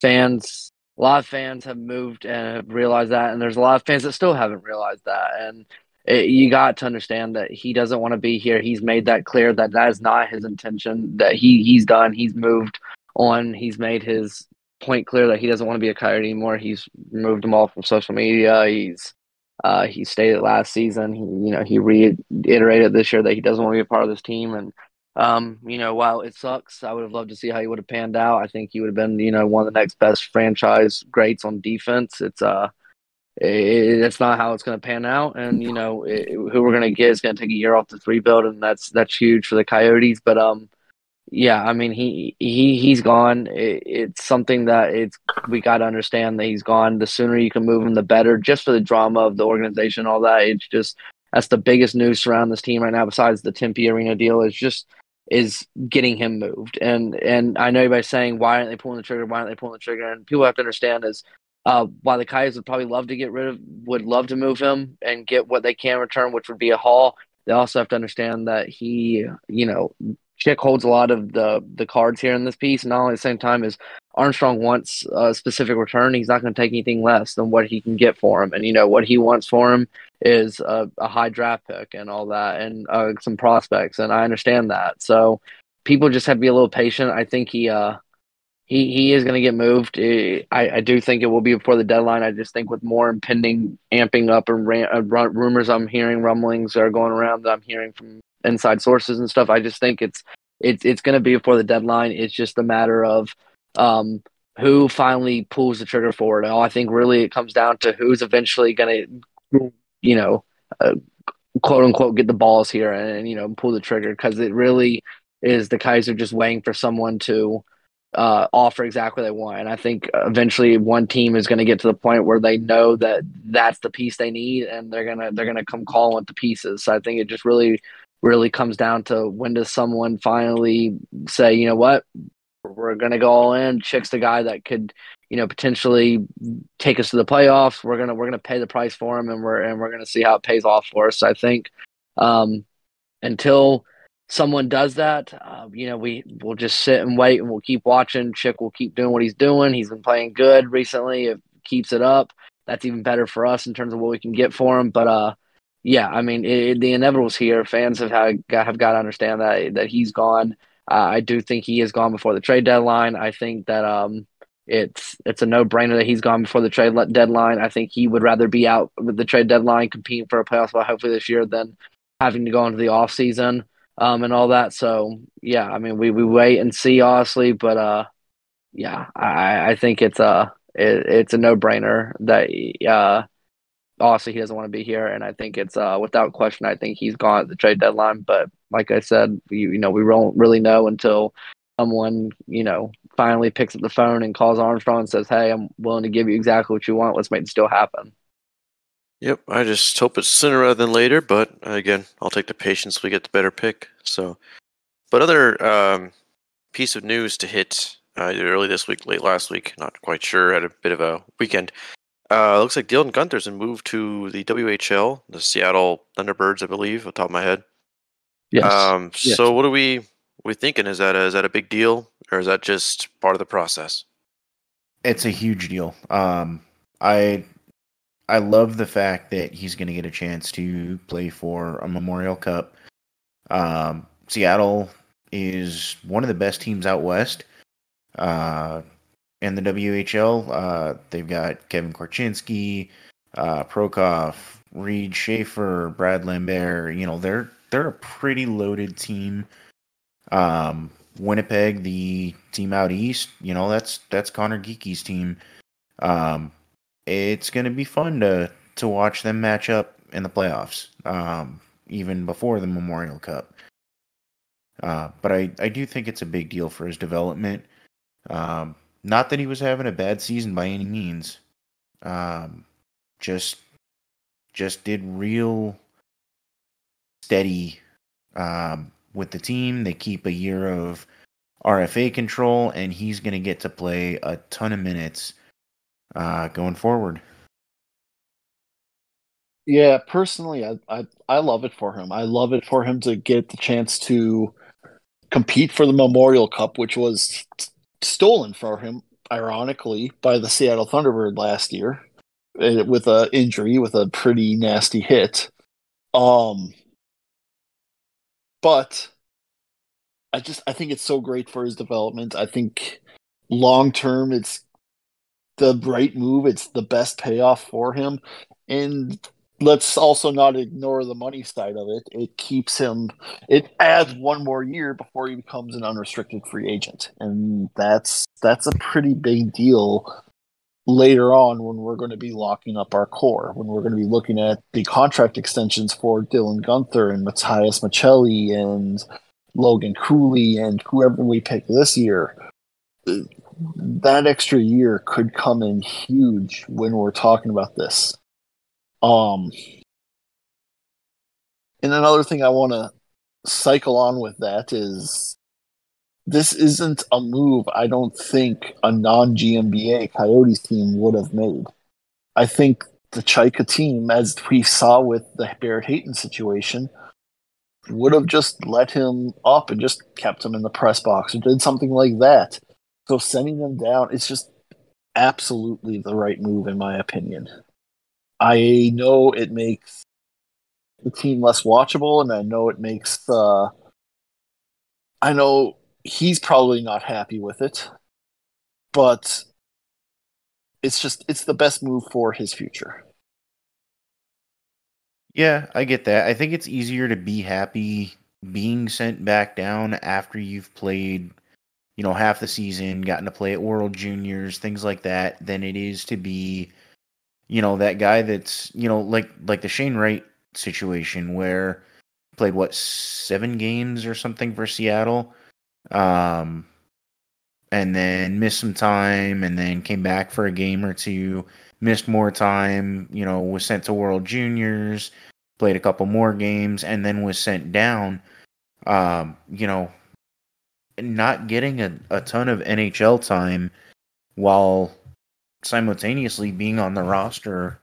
fans, a lot of fans have moved and have realized that, and there's a lot of fans that still haven't realized that, and. It, you got to understand that he doesn't want to be here. He's made that clear that that is not his intention. That he he's done. He's moved on. He's made his point clear that he doesn't want to be a coyote anymore. He's removed them all from social media. He's uh, he stated last season. He you know he reiterated this year that he doesn't want to be a part of this team. And um, you know while it sucks, I would have loved to see how he would have panned out. I think he would have been you know one of the next best franchise greats on defense. It's uh. It, that's not how it's going to pan out, and you know it, who we're going to get is going to take a year off this rebuild, and that's that's huge for the Coyotes. But um, yeah, I mean he he he's gone. It, it's something that it's we got to understand that he's gone. The sooner you can move him, the better. Just for the drama of the organization, all that. It's just that's the biggest news surrounding this team right now. Besides the Tempe Arena deal, is just is getting him moved. And and I know everybody's saying why aren't they pulling the trigger? Why aren't they pulling the trigger? And people have to understand is. Uh, while the Coyotes would probably love to get rid of, would love to move him and get what they can return, which would be a haul. They also have to understand that he, you know, Chick holds a lot of the the cards here in this piece, and only at the same time as Armstrong wants a specific return, he's not going to take anything less than what he can get for him. And you know what he wants for him is a, a high draft pick and all that, and uh, some prospects. And I understand that. So people just have to be a little patient. I think he, uh, he he is going to get moved. Eh, I, I do think it will be before the deadline. I just think with more impending amping up and ran, uh, rumors I'm hearing, rumblings are going around that I'm hearing from inside sources and stuff. I just think it's it's it's going to be before the deadline. It's just a matter of um, who finally pulls the trigger for it. I think really it comes down to who's eventually going to, you know, uh, quote unquote, get the balls here and, and you know pull the trigger because it really is the Kaiser just waiting for someone to uh, offer exactly what they want. And I think eventually one team is going to get to the point where they know that that's the piece they need, and they're gonna they're gonna come calling with the pieces. So I think it just really really comes down to when does someone finally say, you know what, we're gonna go all in. Chick's the guy that could, you know, potentially take us to the playoffs. We're gonna we're gonna pay the price for him, and we're and we're gonna see how it pays off for us. So I think um, until someone does that, uh, you know, we will just sit and wait and we'll keep watching. Chick will keep doing what he's doing. He's been playing good recently. If keeps it up, that's even better for us in terms of what we can get for him. But uh, yeah, I mean, it, the inevitable's here. Fans have had, have got to understand that that he's gone. Uh, I do think he is gone before the trade deadline. I think that um, it's it's a no brainer that he's gone before the trade deadline. I think he would rather be out with the trade deadline, competing for a playoff spot hopefully this year, than having to go into the off season um, and all that. So yeah, I mean, we, we wait and see, honestly, but uh, yeah, I, I think it's a it, it's a no brainer that uh, honestly he doesn't want to be here, and I think it's uh without question, I think he's gone at the trade deadline. But like I said, you, you know, we won't really know until someone you know finally picks up the phone and calls Armstrong and says, "Hey, I'm willing to give you exactly what you want. Let's make this still happen." Yep, I just hope it's sooner rather than later. But again, I'll take the patience. We get the better pick. So, but other um, piece of news to hit uh, either early this week, late last week, not quite sure. Had a bit of a weekend. Uh, looks like Dylan Guenther's been moved to the WHL, the Seattle Thunderbirds, I believe, off the top of my head. Yes. Um, yes. So, what are we we thinking? Is that a, is that a big deal, or is that just part of the process? It's a huge deal. Um, I I love the fact that he's going to get a chance to play for a Memorial Cup. Um, Seattle is one of the best teams out west. Uh, in the WHL, uh, they've got Kevin Korchinski, uh, Prokop, Reid Schaefer, Brad Lambert. You know, they're they're a pretty loaded team. Um, Winnipeg, the team out east, you know, that's that's Conor Geekie's team. Um, it's going to be fun to to watch them match up in the playoffs, um, even before the Memorial Cup. Uh, but I, I do think it's a big deal for his development. Um, not that he was having a bad season by any means. Um, just just did real steady um, with the team. They keep a year of RFA control, and he's going to get to play a ton of minutes uh, going forward. Yeah, personally, I, I I love it for him. I love it for him to get the chance to compete for the Memorial Cup, which was stolen from him, ironically, by the Seattle Thunderbird last year eh, with a injury, with a pretty nasty hit. Um, but I just I think it's so great for his development. I think long term, it's the right move. It's the best payoff for him. And let's also not ignore the money side of it. It keeps him, it adds one more year before he becomes an unrestricted free agent. And that's, that's a pretty big deal later on when we're going to be locking up our core, when we're going to be looking at the contract extensions for Dylan Guenther and Matthias Maccelli and Logan Cooley and whoever we pick this year that extra year could come in huge when we're talking about this. Um, and another thing I want to cycle on with that is this isn't a move I don't think a non GMBA Coyotes team would have made. I think the Chayka team, as we saw with the Barrett Hayton situation, would have just let him up and just kept him in the press box or did something like that. So sending them down, it's just absolutely the right move in my opinion. I know it makes the team less watchable, and I know it makes. Uh, I know he's probably not happy with it. but it's just it's the best move for his future. Yeah, I get that. I think it's easier to be happy being sent back down after you've played, you know, half the season, gotten to play at World Juniors, things like that, than it is to be, you know, that guy that's, you know, like like the Shane Wright situation where played what seven games or something for Seattle, um, and then missed some time, and then came back for a game or two, missed more time, you know, was sent to World Juniors, played a couple more games, and then was sent down. Um, you know, not getting a, a ton of NHL time while simultaneously being on the roster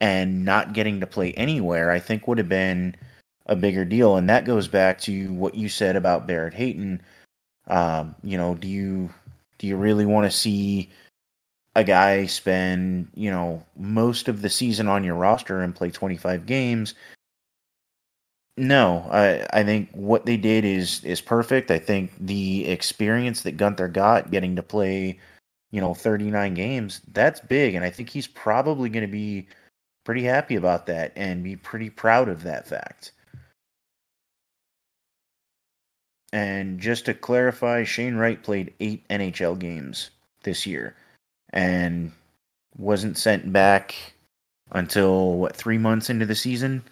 and not getting to play anywhere, I think would have been a bigger deal. And that goes back to what you said about Barrett Hayton. Um, you know, do you do you really want to see a guy spend, you know, most of the season on your roster and play 25 games? No, I I think what they did is is perfect. I think the experience that Guenther got getting to play, you know, 39 games, that's big and I think he's probably going to be pretty happy about that and be pretty proud of that fact. And just to clarify, Shane Wright played eight NHL games this year and wasn't sent back until what three months into the season.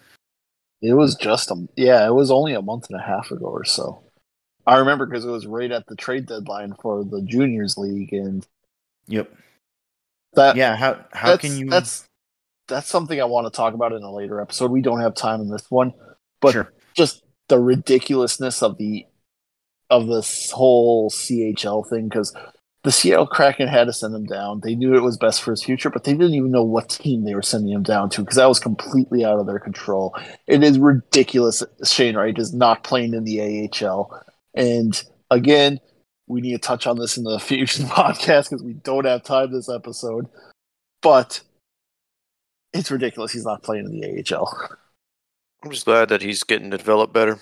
It was just a yeah, it was only a month and a half ago or so. I remember because it was right at the trade deadline for the juniors league, and Yep. that Yeah. How how can you? that's that's something I want to talk about in a later episode. We don't have time in this one, but sure. just the ridiculousness of the of this whole CHL thing because the Seattle Kraken had to send him down. They knew it was best for his future, but they didn't even know what team they were sending him down to because that was completely out of their control. It is ridiculous. Shane Wright is not playing in the AHL, and again, we need to touch on this in the future podcast because we don't have time this episode. But it's ridiculous he's not playing in the AHL. I'm just glad that he's getting to develop better.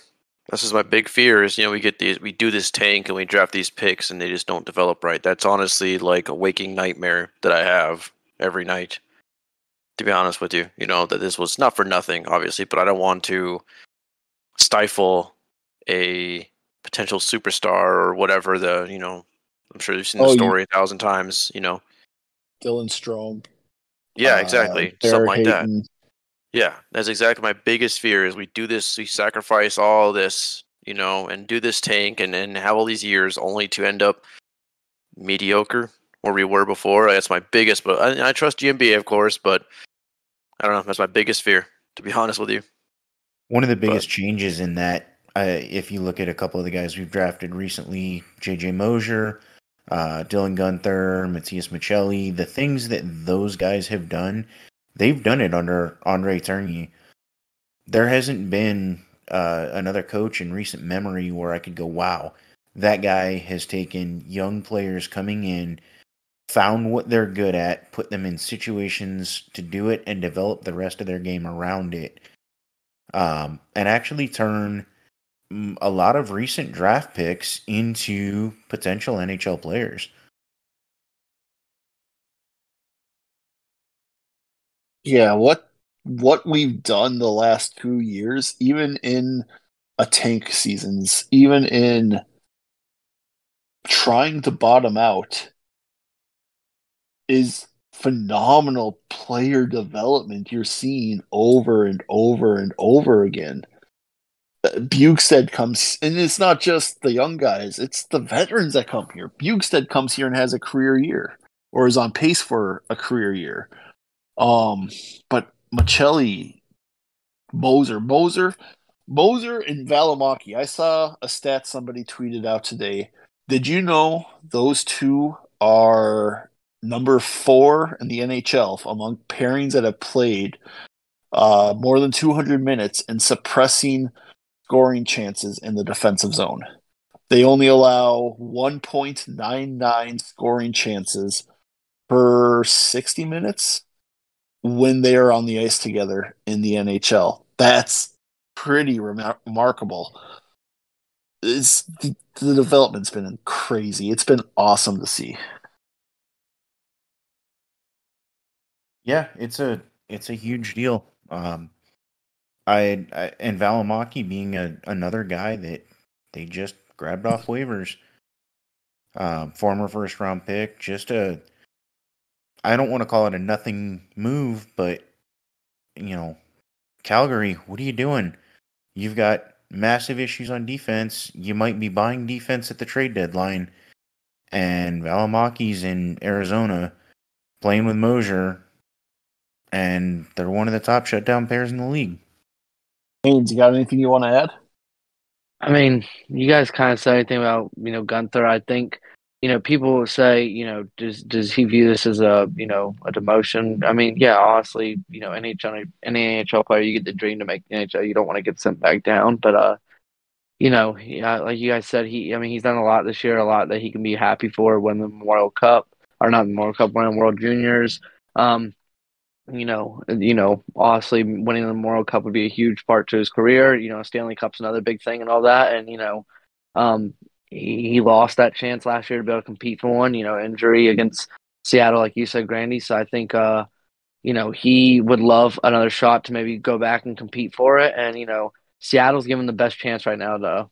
This is my big fear is, you know, we get these we do this tank and we draft these picks and they just don't develop right. That's honestly like a waking nightmare that I have every night. To be honest with you. You know, that this was not for nothing, obviously, but I don't want to stifle a potential superstar or whatever the you know I'm sure you've seen the Oh, you- story a thousand times, you know. Dylan Strome. Yeah, uh, exactly. Barrett Something like that. Yeah, that's exactly my biggest fear is we do this, we sacrifice all this, you know, and do this tank and then have all these years only to end up mediocre where we were before. That's my biggest, but I, I trust GMB, of course, but I don't know. That's my biggest fear, to be honest with you. One of the biggest changes in that, uh, if you look at a couple of the guys we've drafted recently, JJ Moser, uh, Dylan Guenther, Matthias Maccelli, the things that those guys have done, they've done it under Andre Tourigny. There hasn't been uh, another coach in recent memory where I could go, wow, that guy has taken young players coming in, found what they're good at, put them in situations to do it, and develop the rest of their game around it um, and actually turn mm, a lot of recent draft picks into potential NHL players. Yeah, what what we've done the last two years, even in a tank seasons, even in trying to bottom out, is phenomenal player development you're seeing over and over and over again. Uh, Bjugstad comes, and it's not just the young guys; it's the veterans that come here. Bjugstad comes here and has a career year, or is on pace for a career year. Um, but Maccelli, Moser, Moser, Moser, and Valimaki. I saw a stat somebody tweeted out today. Did you know those two are number four in the NHL among pairings that have played uh, more than 200 minutes and suppressing scoring chances in the defensive zone? They only allow 1.99 scoring chances per 60 minutes when they are on the ice together in the NHL. That's pretty remar- remarkable. It's the, the development's been crazy. It's been awesome to see. Yeah, it's a it's a huge deal. Um, I, I and Valimaki being a, another guy that they just grabbed off waivers. Um, former first round pick, just a I don't want to call it a nothing move, but you know, Calgary, what are you doing? You've got massive issues on defense. You might be buying defense at the trade deadline, and Valimaki's in Arizona playing with Moser, and they're one of the top shutdown pairs in the league. Haynes, you got anything you want to add? I mean, you guys kind of said anything about you know Guenther. I think you know people say you know does does he view this as a you know a demotion? I mean, yeah, honestly, you know, NHL any NHL player, you get the dream to make the NHL. You don't want to get sent back down, but uh, you know, yeah, like you guys said, he I mean he's done a lot this year, a lot that he can be happy for. Win the Memorial Cup or not the Memorial Cup, winning World Juniors. Um, you know, you know, honestly, winning the Memorial Cup would be a huge part to his career. You know, Stanley Cup's another big thing and all that. And you know, um, he lost that chance last year to be able to compete for one. You know, injury against Seattle, like you said, Grandy. So I think, uh, you know, he would love another shot to maybe go back and compete for it. And you know, Seattle's given the best chance right now to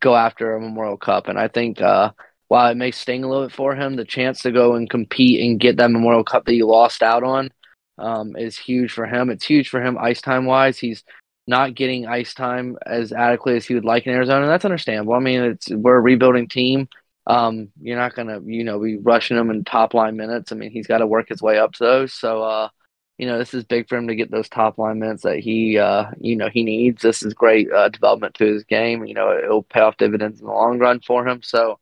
go after a Memorial Cup. And I think, uh, while it may sting a little bit for him, the chance to go and compete and get that Memorial Cup that he lost out on um, is huge for him. It's huge for him ice time wise. He's not getting ice time as adequately as he would like in Arizona, that's understandable. I mean, it's we're a rebuilding team. Um, you're not gonna, you know, be rushing him in top line minutes. I mean, he's got to work his way up to those. So, uh, you know, this is big for him to get those top line minutes that he, uh, you know, he needs. This is great uh, development to his game. You know, it'll pay off dividends in the long run for him. So,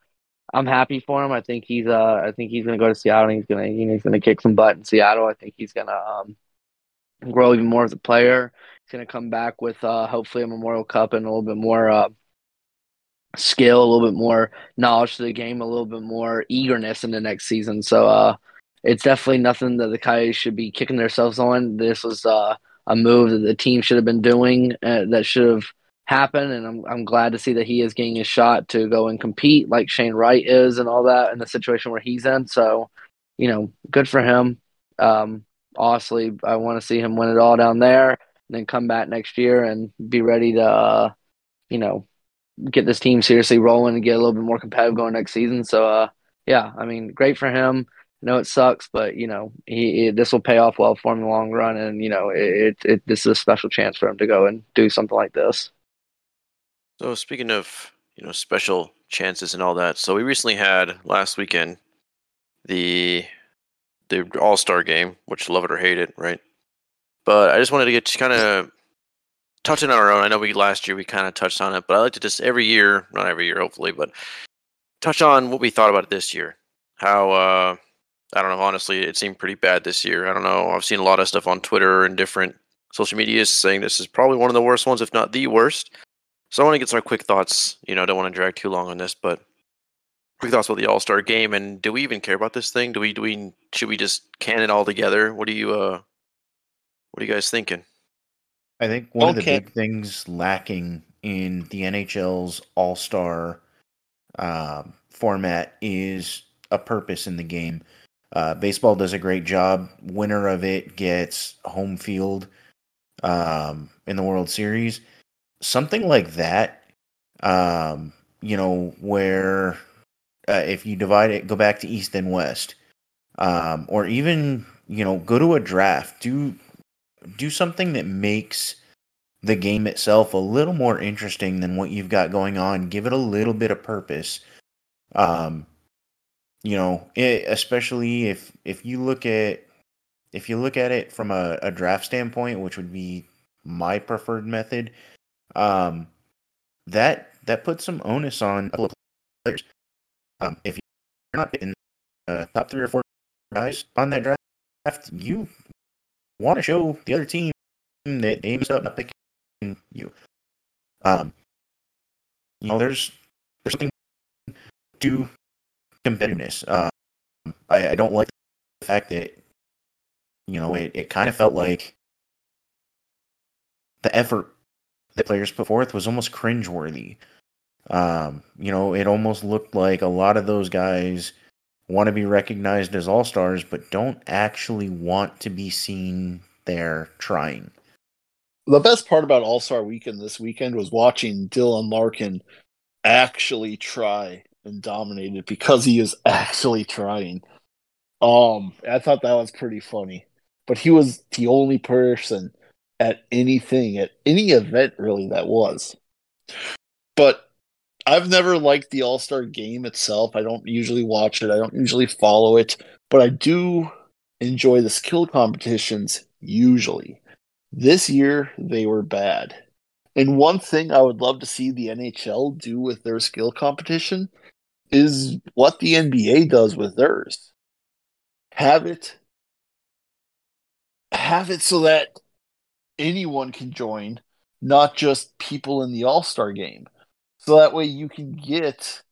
I'm happy for him. I think he's uh I think he's gonna go to Seattle. he's gonna you know he's gonna kick some butt in Seattle. I think he's gonna um grow even more as a player. He's gonna come back with uh hopefully a Memorial Cup and a little bit more uh skill, a little bit more knowledge to the game, a little bit more eagerness in the next season. So uh it's definitely nothing that the Coyotes should be kicking themselves on. This was uh a move that the team should have been doing uh, that should have happened, And I'm, I'm glad to see that he is getting a shot to go and compete like Shane Wright is and all that in the situation where he's in. So, you know, good for him. Um, honestly, I want to see him win it all down there and then come back next year and be ready to, uh, you know, get this team seriously rolling and get a little bit more competitive going next season. So, uh, yeah, I mean, great for him. I know it sucks, but you know, he, this will pay off well for him in the long run, and you know, it, it, it this is a special chance for him to go and do something like this. So speaking of you know special chances and all that, so we recently had last weekend the the All Star game, which love it or hate it, right? But I just wanted to get kind of touching on our own. I know we last year we kind of touched on it, but I like to just every year, not every year, hopefully, but touch on what we thought about it this year. How uh, I don't know. Honestly, it seemed pretty bad this year. I don't know. I've seen a lot of stuff on Twitter and different social medias saying this is probably one of the worst ones, if not the worst. So I want to get some quick thoughts. You know, I don't want to drag too long on this, but quick thoughts about the All Star game. And do we even care about this thing? Do we? Do we? Should we just can it all together? What do you? uh What are you guys thinking? I think one okay. of the big things lacking in the NHL's All Star uh, format is a purpose in the game. Uh, baseball does a great job. Winner of it gets home field um, in the World Series something like that, um, you know, where uh, if you divide it, go back to East and West, um, or even you know, go to a draft, do do something that makes the game itself a little more interesting than what you've got going on. Give it a little bit of purpose. Um, you know, it, especially if if you look at if you look at it from a, a draft standpoint, which would be my preferred method, um, that that puts some onus on players. Um, if you're not in uh, top three or four guys on that draft, you want to show the other team that aims up not picking you. Um, you know, there's there's something to competitiveness. Um, I, I don't like the fact that you know it, it kind of felt like the effort that players put forth was almost cringeworthy. Um, you know, it almost looked like a lot of those guys want to be recognized as all stars, but don't actually want to be seen there trying. The best part about All Star Weekend this weekend was watching Dylan Larkin actually try and dominate it because he is actually trying. Um, I thought that was pretty funny. But he was the only person at anything, at any event really that was. But I've never liked the All Star game itself. I don't usually watch it, I don't usually follow it, but I do enjoy the skill competitions usually. This year, they were bad. And one thing I would love to see the NHL do with their skill competition is what the NBA does with theirs. Have it have it so that anyone can join, not just people in the All-Star game. So that way you can get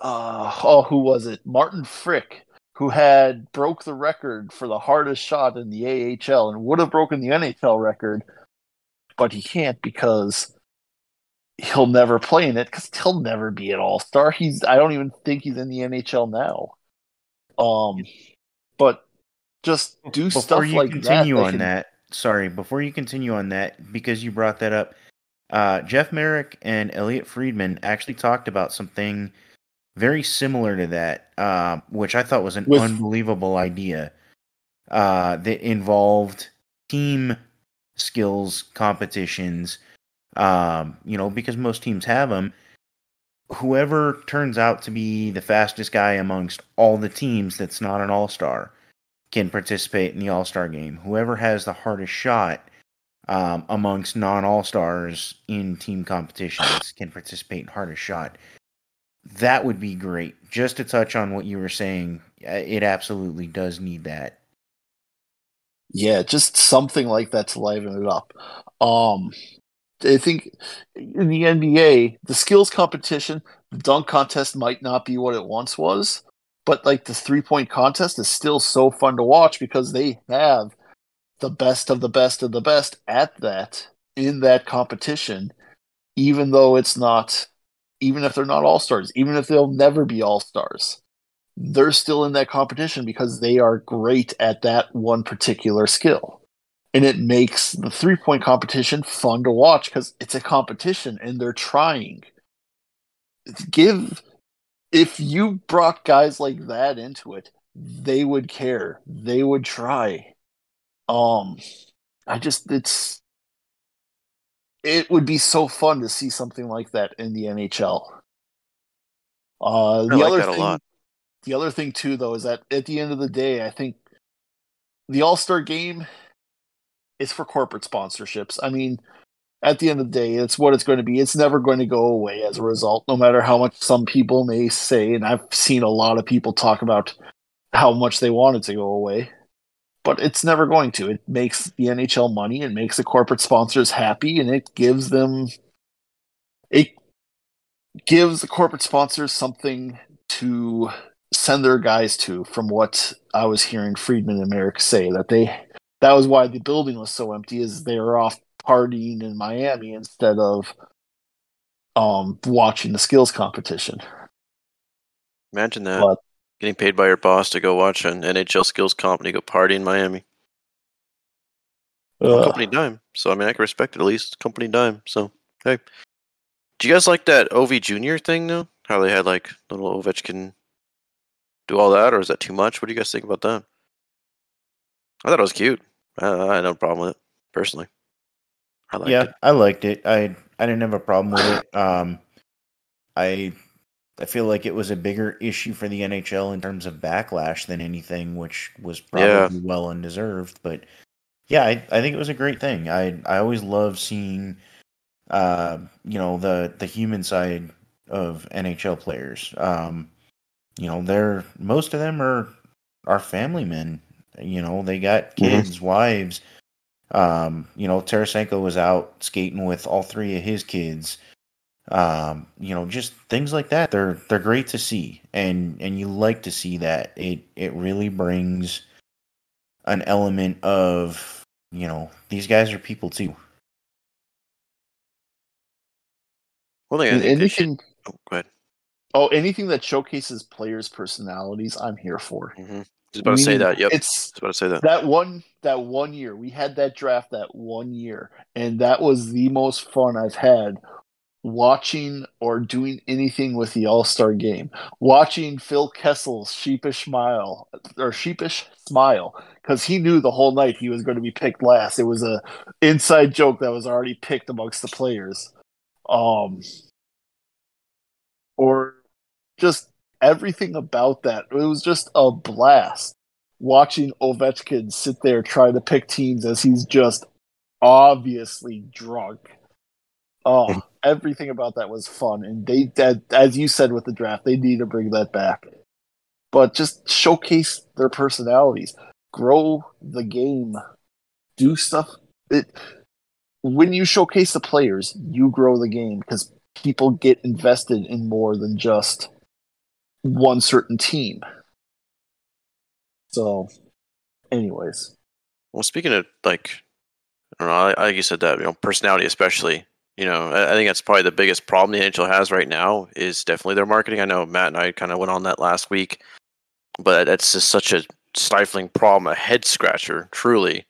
uh oh who was it? Martin Frk who had broke the record for the hardest shot in the AHL and would have broken the NHL record, but he can't because he'll never play in it because he'll never be an all star. He's I don't even think he's in the NHL now. Um, but just do before stuff you like continue that. on can- that, sorry, before you continue on that, because you brought that up, uh, Jeff Marek and Elliotte Friedman actually talked about something very similar to that, uh, which I thought was an With- unbelievable idea. Uh, that involved team skills competitions. Um, you know, because most teams have them. Whoever turns out to be the fastest guy amongst all the teams that's not an all star can participate in the All Star game. Whoever has the hardest shot um, amongst non All Stars in team competitions can participate in hardest shot. That would be great. Just to touch on what you were saying, uh, it absolutely does need that. Yeah, just something like that to liven it up. Um, I think in the NBA, the skills competition, the dunk contest might not be what it once was, but like the three point contest is still so fun to watch because they have the best of the best of the best at that in that competition, even though it's not, even if they're not all stars, even if they'll never be all stars they're still in that competition because they are great at that one particular skill. And it makes the three point competition fun to watch because it's a competition and they're trying. Give, if you brought guys like that into it, they would care. They would try. Um, I just, it's, it would be so fun to see something like that in the NHL. Uh, the like other thing, the other thing too, though, is that at the end of the day, I think the All Star Game is for corporate sponsorships. I mean, at the end of the day, it's what it's going to be. It's never going to go away as a result, no matter how much some people may say. And I've seen a lot of people talk about how much they want it to go away, but it's never going to. It makes the NHL money, it makes the corporate sponsors happy, and it gives them it gives the corporate sponsors something to send their guys to from what I was hearing Friedman and Marek say that they that was why the building was so empty is they were off partying in Miami instead of um watching the skills competition. Imagine that. But- Getting paid by your boss to go watch an NHL skills company go party in Miami. Uh, company dime. So I mean I can respect it at least. Company dime. So hey. Do you guys like that OV Junior thing though? How they had like little Ovechkin do all that, or is that too much? What do you guys think about that? I thought it was cute. I, I had no problem with it personally. I liked yeah, it. I liked it. I I didn't have a problem with it. Um, I I feel like it was a bigger issue for the NHL in terms of backlash than anything, which was probably Yeah. well undeserved. But yeah, I, I think it was a great thing. I I always love seeing, uh, you know, the the human side of NHL players. Um, you know, they're most of them are are family men. You know, they got kids, wives. Um, you know, Tarasenko was out skating with all three of his kids. Um, you know, just things like that. They're they're great to see, and and you like to see that. It it really brings an element of you know these guys are people too. One thing I in think they should. addition Oh, go ahead. Oh, anything that showcases players' personalities, I'm here for. Mm-hmm. Just about to say that. Yep. It's Just about to say that. that one that one year we had that draft that one year and that was the most fun i've had watching or doing anything with the all-star game. Watching phil kessel's sheepish smile or sheepish smile because he knew the whole night he was going to be picked last. It was a inside joke that was already picked amongst the players. Um or just everything about that. It was just a blast watching Ovechkin sit there trying to pick teams as he's just obviously drunk. Oh, everything about that was fun, and they, that, as you said with the draft, they need to bring that back. But just showcase their personalities, grow the game, do stuff. It when you showcase the players, you grow the game because people get invested in more than just one certain team. So, anyways, Well, speaking of like, I don't know, I- like you said that you know, personality especially. You know, I, I think that's probably the biggest problem the NHL has right now is definitely their marketing. I know Matt and I kind of went on that last week, but that's just such a stifling problem, a head scratcher, truly.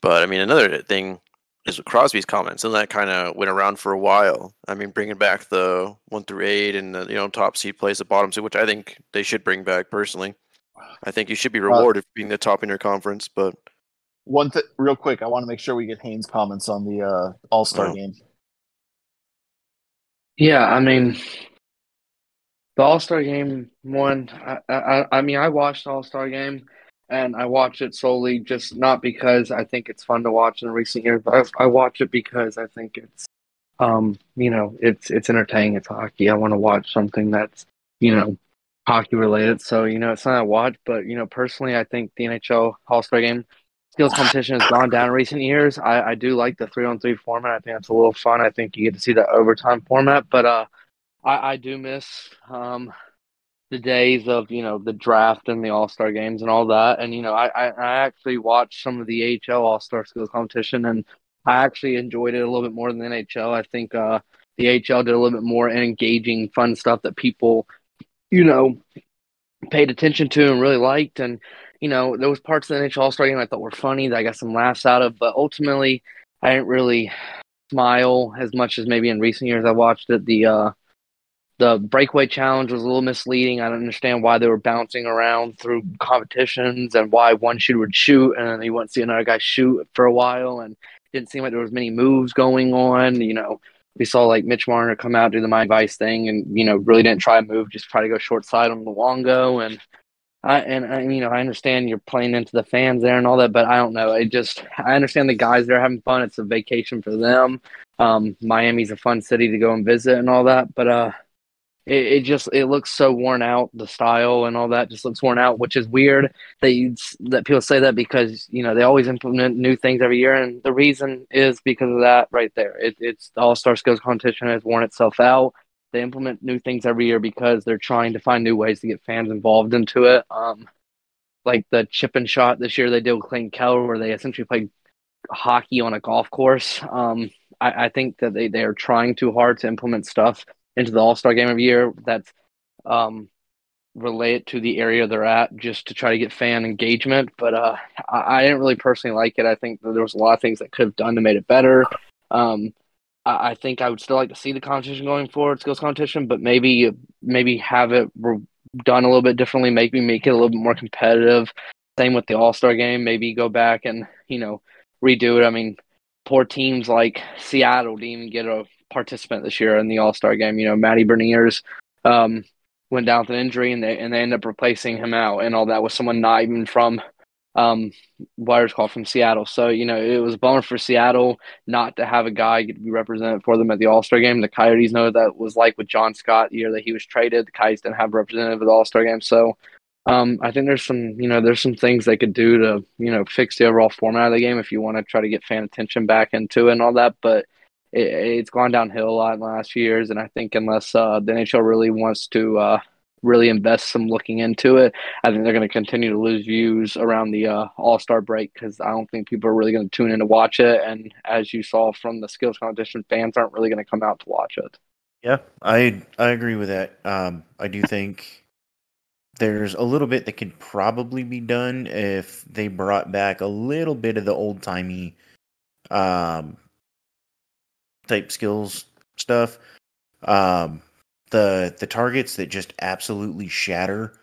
But I mean, another thing is with Crosby's comments, and that kind of went around for a while. I mean, bringing back the one through eight and the you know top seed plays the bottom seed, which I think they should bring back personally. I think you should be rewarded for being the top in your conference, but one th- real quick, I want to make sure we get Haynes' comments on the uh, All Star Oh. game. Yeah, I mean, the All Star game one. I, I, I mean, I watched All Star game, and I watched it solely just not because I think it's fun to watch in recent years, but I, I watch it because I think it's, um, you know, it's it's entertaining. It's hockey. I want to watch something that's, you know, hockey related. So you know, it's not a watch, but you know, personally, I think the NHL All Star game skills competition has gone down in recent years. I, I do like the three on three format. I think it's a little fun. I think you get to see the overtime format, but uh, I, I do miss um the days of you know the draft and the All Star games and all that. And you know, I, I I actually watched some of the AHL All Star skills competition, and I actually enjoyed it a little bit more than the NHL. I think uh the AHL did a little bit more engaging, fun stuff that people, you know, paid attention to and really liked. And you know, there was parts of the NHL All Star game I thought were funny that I got some laughs out of, but ultimately, I didn't really smile as much as maybe in recent years I watched it. The uh, the breakaway challenge was a little misleading. I don't understand why they were bouncing around through competitions and why one shooter would shoot and then you wouldn't see another guy shoot for a while and didn't seem like there was many moves going on. You know, we saw like Mitch Marner come out do the my vice thing and you know really didn't try a move, just try to go short side on Luongo and I and I you know I understand you're playing into the fans there and all that, but I don't know. It just I understand the guys they're having fun. It's a vacation for them. Um, Miami's a fun city to go and visit and all that, but uh, it, it just it looks so worn out. The style and all that just looks worn out, which is weird that you that people say that because you know they always implement new things every year, and the reason is because of that right there. It, it's the All Star Skills competition has worn itself out. They implement new things every year because they're trying to find new ways to get fans involved into it. Um, like the chip and shot this year they did with Clayton Keller, where they essentially played hockey on a golf course. Um, I, I think that they, they are trying too hard to implement stuff into the All Star game every year that's um, related to the area they're at just to try to get fan engagement. But uh, I, I didn't really personally like it. I think that there was a lot of things that could have done to made it better. Um, I, I think I would still like to see the competition going forward, skills competition, but maybe maybe have it re- done a little bit differently. Maybe make it a little bit more competitive. Same with the All Star game. Maybe go back and you know redo it. I mean, poor teams like Seattle didn't even get a participant this year in the All Star game. You know, Matty Beniers um, went down with an injury, and they and they end up replacing him out, and all that with someone not even from um, is call from Seattle. So you know, it was a bummer for Seattle not to have a guy get to be represented for them at the All Star game. The Coyotes know that was like with John Scott the year that he was traded. The Coyotes didn't have a representative at the All Star game, so. Um, I think there's some, you know, there's some things they could do to, you know, fix the overall format of the game if you want to try to get fan attention back into it and all that. But it, it's gone downhill a lot in the last few years, and I think unless uh, the NHL really wants to uh, really invest some looking into it, I think they're going to continue to lose views around the uh, All Star break because I don't think people are really going to tune in to watch it. And as you saw from the skills competition, fans aren't really going to come out to watch it. Yeah, I I agree with that. Um, I do think there's a little bit that could probably be done if they brought back a little bit of the old timey um, type skills stuff. Um, the the targets that just absolutely shatter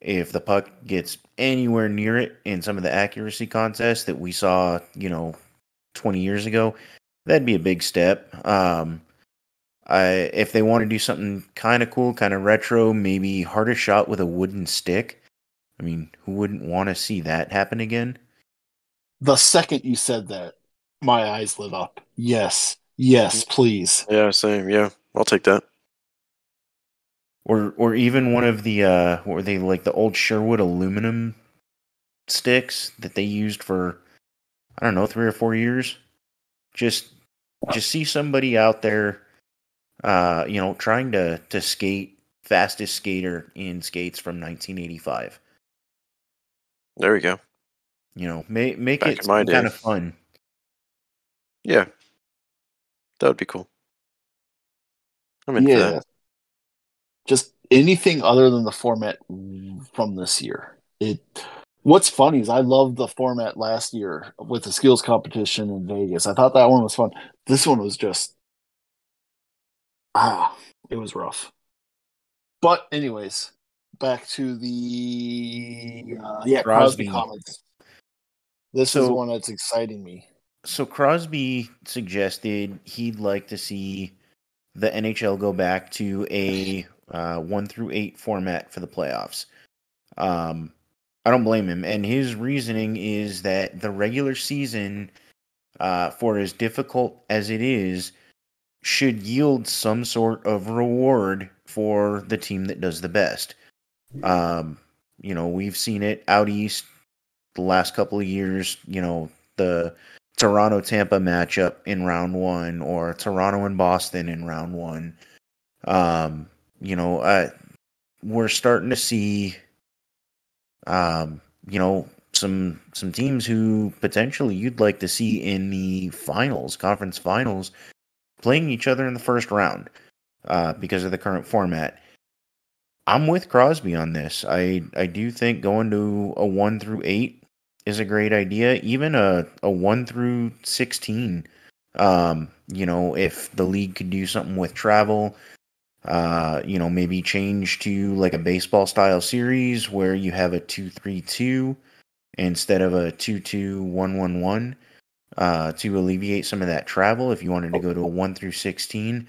if the puck gets anywhere near it in some of the accuracy contests that we saw, you know, 20 years ago, that'd be a big step. Um, I, if they want to do something kind of cool, kind of retro, maybe harder shot with a wooden stick. I mean, who wouldn't want to see that happen again? The second you said that, my eyes lit up. Yes, yes, please. Yeah, same. Yeah, I'll take that. Or, or even one of the, uh, what were they like the old Sherwood aluminum sticks that they used for, I don't know, three or four years. Just, just see somebody out there uh, you know, trying to to skate fastest skater in skates from 1985. There we go. You know, make make Back it my kind day. of fun. Yeah, that would be cool. I'm in for Yeah. that. Just anything other than the format from this year. It. What's funny is I loved the format last year with the skills competition in Vegas. I thought that one was fun. This one was just ah, it was rough. But anyways, back to the uh, yeah Crosby, Crosby. comments. This is So- one that's exciting me. So Crosby suggested he'd like to see the NHL go back to a uh, one through eight format for the playoffs. Um, I don't blame him, and his reasoning is that the regular season, uh, for as difficult as it is, should yield some sort of reward for the team that does the best. Um, you know, we've seen it out east the last couple of years. You know, the Toronto Tampa matchup in round one, or Toronto and Boston in round one. Um, you know, uh, we're starting to see, um, you know, some some teams who potentially you'd like to see in the finals, conference finals, playing each other in the first round uh, because of the current format. I'm with Crosby on this. I I do think going to a one through eight is a great idea. Even a a one through sixteen. Um, you know, if the league could do something with travel, uh, you know, maybe change to like a baseball style series where you have a two three two instead of a two two one one one uh, to alleviate some of that travel if you wanted to go to a 1 through 16.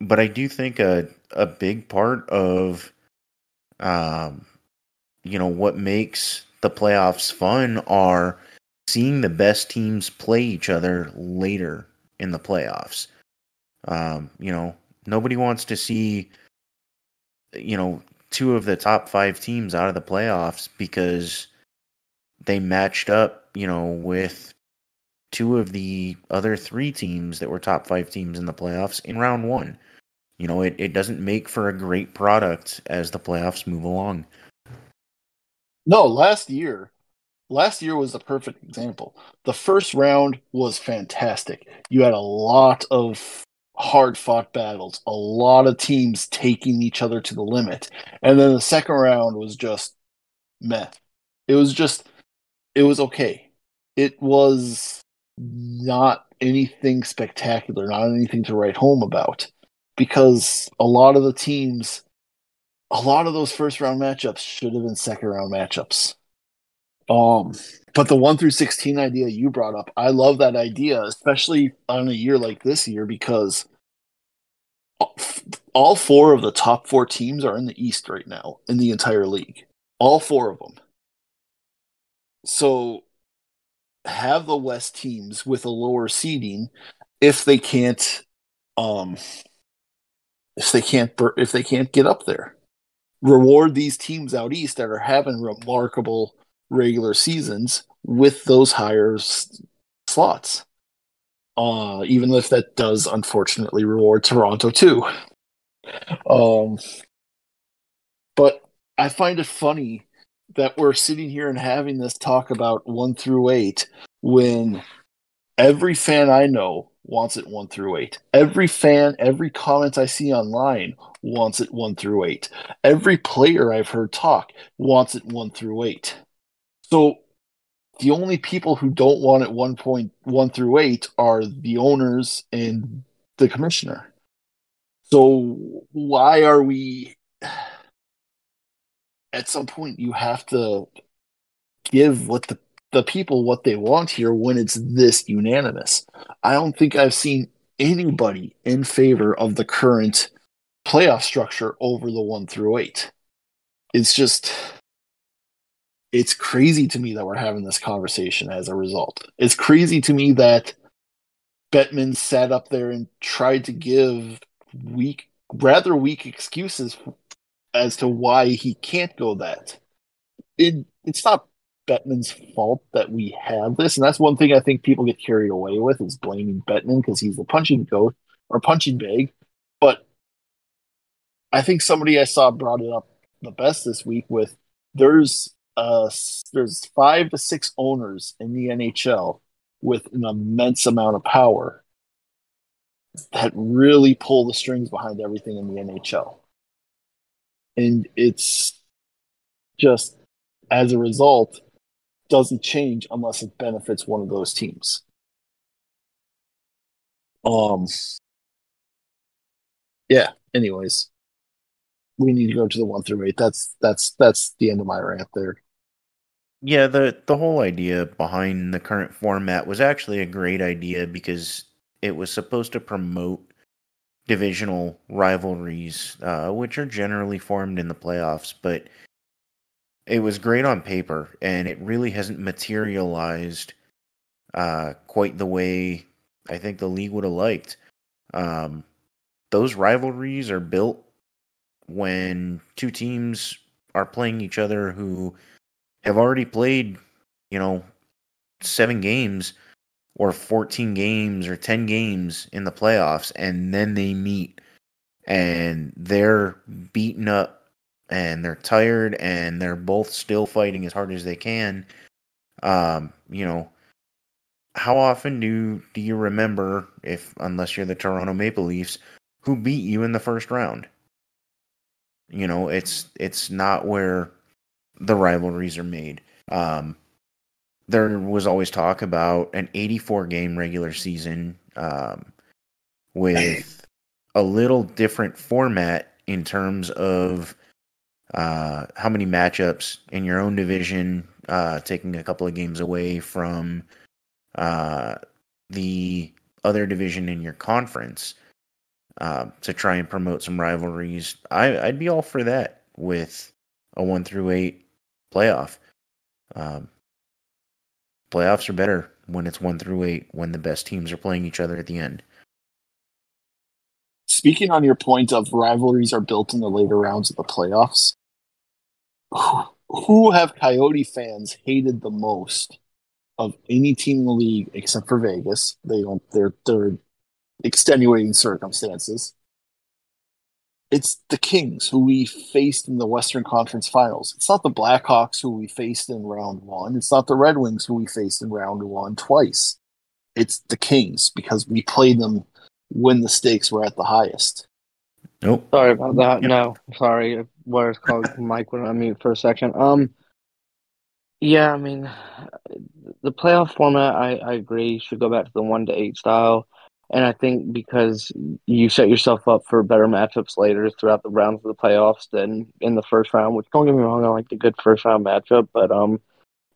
But I do think a, a big part of, um, you know, what makes the playoffs fun are seeing the best teams play each other later in the playoffs. Um, you know, nobody wants to see, you know, two of the top five teams out of the playoffs because they matched up, you know, with two of the other three teams that were top five teams in the playoffs in round one. You know, it, it doesn't make for a great product as the playoffs move along. No, last year, last year was a perfect example. The first round was fantastic. You had a lot of hard fought battles, a lot of teams taking each other to the limit. And then the second round was just meh. It was just, it was okay. It was not anything spectacular, not anything to write home about. Because a lot of the teams, a lot of those first round matchups should have been second round matchups. Um, but the one through sixteen idea you brought up, I love that idea, especially on a year like this year because all four of the top four teams are in the East right now in the entire league. All four of them. So have the West teams with a lower seeding if they can't um if they can't if they can't get up there. Reward these teams out east that are having remarkable regular seasons with those higher s- slots. Uh, even if that does unfortunately reward Toronto too. Um, but I find it funny that we're sitting here and having this talk about one through eight when every fan I know wants it one through eight. Every fan, every comment I see online wants it one through eight. Every player I've heard talk wants it one through eight. So the only people who don't want it one point one through eight are the owners and the commissioner. So why are we at some point you have to give what the the people what they want here when it's this unanimous. I don't think I've seen anybody in favor of the current playoff structure over the one through eight. It's just it's crazy to me that we're having this conversation as a result. It's crazy to me that Bettman sat up there and tried to give weak, rather weak excuses as to why he can't go that. It, it's not Bettman's fault that we have this, and that's one thing I think people get carried away with is blaming Bettman because he's the punching goat or punching bag. But I think somebody I saw brought it up the best this week with there's uh there's five to six owners in the NHL with an immense amount of power that really pull the strings behind everything in the NHL. And it's just as a result, doesn't change unless it benefits one of those teams. Um yeah, anyways. We need to go to the one through eight. That's that's that's the end of my rant there. Yeah, the the whole idea behind the current format was actually a great idea because it was supposed to promote divisional rivalries, uh, which are generally formed in the playoffs, but it was great on paper, and it really hasn't materialized uh, quite the way I think the league would have liked. Um, those rivalries are built when two teams are playing each other who have already played, you know, seven games or 14 games or 10 games in the playoffs, and then they meet and they're beaten up and they're tired and they're both still fighting as hard as they can. Um, you know, how often do do you remember if unless you're the Toronto Maple Leafs who beat you in the first round? You know, it's it's not where the rivalries are made. Um, there was always talk about an 84 game regular season um, with a little different format in terms of uh, how many matchups in your own division, uh, taking a couple of games away from uh, the other division in your conference uh, to try and promote some rivalries. I, I'd be all for that with a one through eight playoff. Um, playoffs are better when it's one through eight, when the best teams are playing each other at the end. Speaking on your point of rivalries are built in the later rounds of the playoffs, who have Coyote fans hated the most of any team in the league except for Vegas? They don't. They're they're extenuating circumstances. It's the Kings who we faced in the Western Conference Finals. It's not the Blackhawks who we faced in round one. It's not the Red Wings who we faced in round one twice. It's the Kings because we played them when the stakes were at the highest. Nope. Sorry about that. Yep. No, sorry. What it's called Mike went on mute for a second. Um, yeah, I mean, the playoff format, I, I agree, should go back to the one to eight style. And I think because you set yourself up for better matchups later throughout the rounds of the playoffs than in the first round, which don't get me wrong, I like the good first round matchup, but um,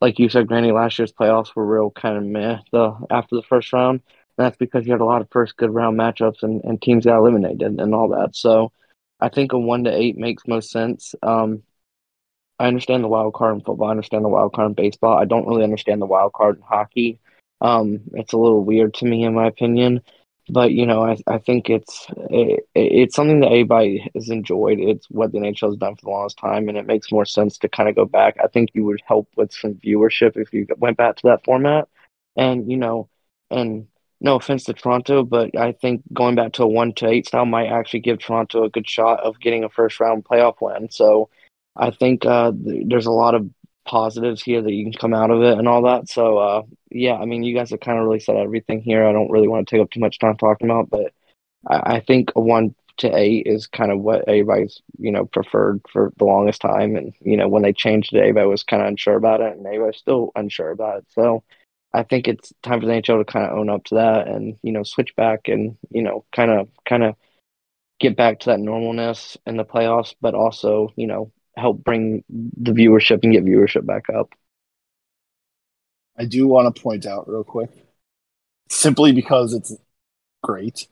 like you said, Granny, last year's playoffs were real kind of meh the after the first round. And that's because you had a lot of first good round matchups and, and teams got eliminated and all that. So I think a one to eight makes most sense. Um, I understand the wild card in football. I understand the wild card in baseball. I don't really understand the wild card in hockey. Um, it's a little weird to me, in my opinion but you know, I I think it's it, it's something that everybody has enjoyed. It's what the NHL has done for the longest time, and it makes more sense to kind of go back. I think you would help with some viewership if you went back to that format, and you know, and no offense to Toronto, but I think going back to a one to eight style might actually give Toronto a good shot of getting a first round playoff win. So I think uh, there's a lot of positives here that you can come out of it and all that. So uh, yeah, I mean, you guys have kind of really said everything here. I don't really want to take up too much time talking about, but I, I think a one to eight is kind of what everybody's you know preferred for the longest time. And you know when they changed it, everybody was kind of unsure about it, and everybody's still unsure about it. So I think it's time for the NHL to kind of own up to that and you know switch back and you know kind of kind of get back to that normalness in the playoffs, but also you know help bring the viewership and get viewership back up. I do want to point out real quick, simply because it's great.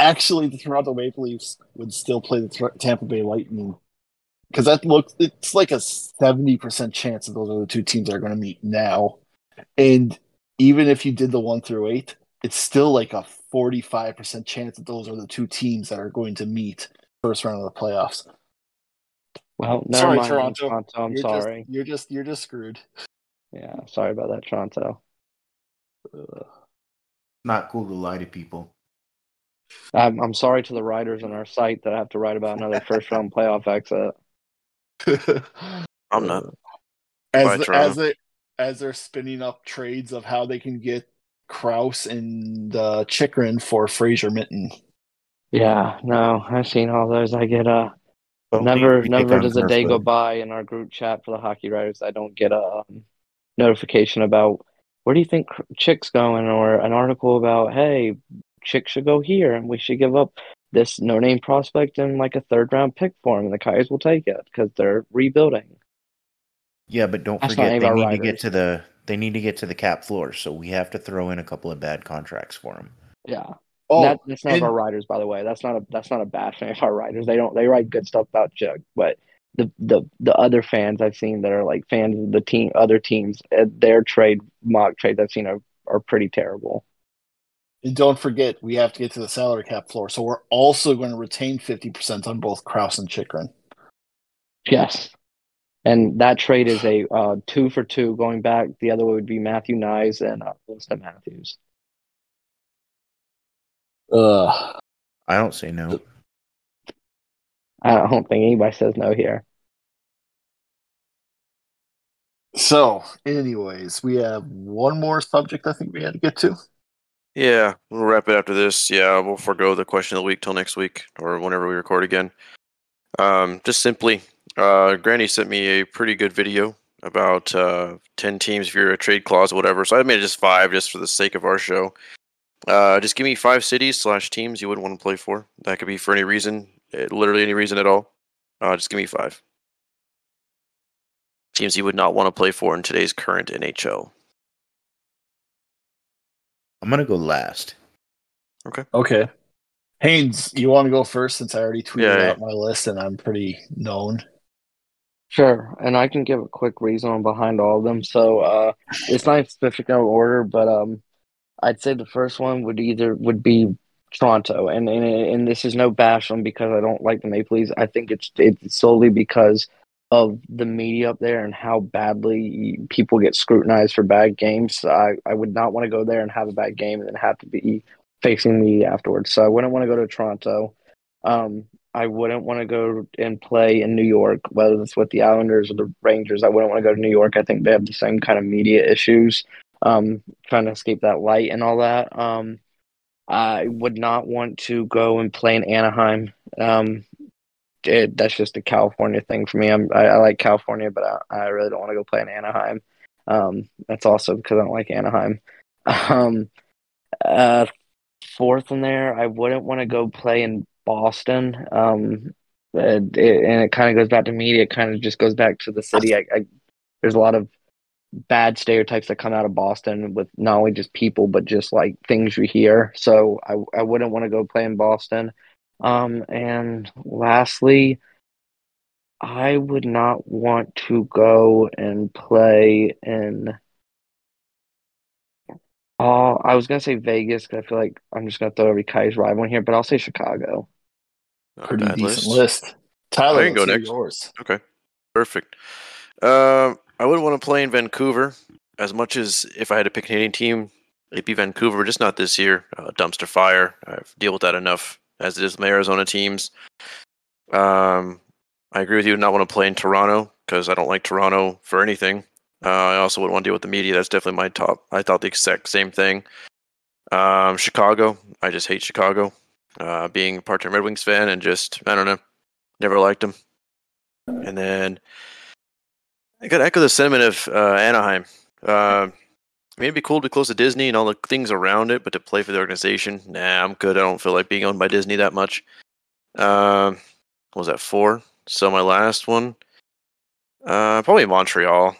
Actually, the Toronto Maple Leafs would still play the Tampa Bay Lightning because that looks it's like a seventy percent chance that those are the two teams that are going to meet now and even if you did the one through eight, it's still like a 45% chance that those are the two teams that are going to meet first round of the playoffs. Well, never sorry, mind, Toronto. Toronto. I'm you're sorry. Just, you're just you're just screwed. Yeah, sorry about that, Toronto. Not cool to lie to people. I'm I'm sorry to the writers on our site that I have to write about another first round playoff exit. I'm not. As the, as it as they're spinning up trades of how they can get Crouse and uh, Chychrun for Fraser Minten. Yeah, no, I've seen all those. I get a uh, never, never does a day go by in our group chat for the hockey writers. I don't get a um, notification about where do you think Chick's going, or an article about hey, Chick should go here, and we should give up this no name prospect and like a third round pick for him, and the Kais will take it because they're rebuilding. Yeah, but don't That's forget they need to get to the they need to get to the cap floor, so we have to throw in a couple of bad contracts for them. Yeah. Oh, that, that's not and, our writers, by the way. That's not a that's not a bash of our writers. They don't they write good stuff about Jug, but the the the other fans I've seen that are like fans of the team, other teams, uh, their trade mock trades I've seen are are pretty terrible. And don't forget, we have to get to the salary cap floor, so we're also going to retain fifty percent on both Crouse and Chychrun. Yes, and that trade is a uh, two for two going back. The other way would be Matthew Knies and uh, Auston Matthews. Uh, I don't say no. I don't think anybody says no here. So, anyways, we have one more subject I think we had to get to. Yeah, we'll wrap it after this. Yeah, we'll forego the question of the week till next week or whenever we record again. Um, just simply, uh, Granny sent me a pretty good video about uh, 10 teams if you're a trade clause or whatever. So I made it just five just for the sake of our show. Uh, just give me five cities slash teams you wouldn't want to play for. That could be for any reason, eh, literally any reason at all. Uh, just give me five. Teams you would not want to play for in today's current NHL. I'm going to go last. Okay. Okay. Haynes, you want to go first since I already tweeted yeah, out my list and I'm pretty known. Sure, and I can give a quick reason behind all of them. So uh, it's not in specific no order, but um, I'd say the first one would either would be Toronto, and and and this is no bash on because I don't like the Maple Leafs. I think it's it's solely because of the media up there and how badly people get scrutinized for bad games. I, I would not want to go there and have a bad game and then have to be facing me afterwards. So I wouldn't want to go to Toronto. Um, I wouldn't want to go and play in New York, whether it's with the Islanders or the Rangers. I wouldn't want to go to New York. I think they have the same kind of media issues, um, trying to escape that light and all that. Um, I would not want to go and play in Anaheim. Um, it, that's just a California thing for me. I'm, I, I like California, but I, I, really don't want to go play in Anaheim. Um, that's also because I don't like Anaheim. Um, uh, fourth in there, I wouldn't want to go play in Boston. Um, it, it, and it kind of goes back to media. It kind of just goes back to the city. I, I, there's a lot of bad stereotypes that come out of Boston with not only just people, but just like things you hear. So I, I wouldn't want to go play in Boston. Um, and lastly, I would not want to go and play in Oh, I was gonna say Vegas because I feel like I'm just gonna throw every Kai's rival in here, but I'll say Chicago. Not Pretty decent list. list. Tyler, I can go next. Yours. Okay, perfect. Uh, I wouldn't want to play in Vancouver as much as if I had to pick a Canadian team, it'd be Vancouver, just not this year. Uh, dumpster fire. I've dealt with that enough as it is my Arizona teams. Um, I agree with you. Not want to play in Toronto because I don't like Toronto for anything. Uh, I also wouldn't want to deal with the media. That's definitely my top. I thought the exact same thing. Um, Chicago. I just hate Chicago. Uh, being a part-time Red Wings fan and just I don't know, never liked them. And then I got to echo the sentiment of uh, Anaheim. Uh, I mean, it'd be cool to be close to Disney and all the things around it, but to play for the organization, nah, I'm good. I don't feel like being owned by Disney that much. Um, what was that four? So my last one, uh, probably Montreal.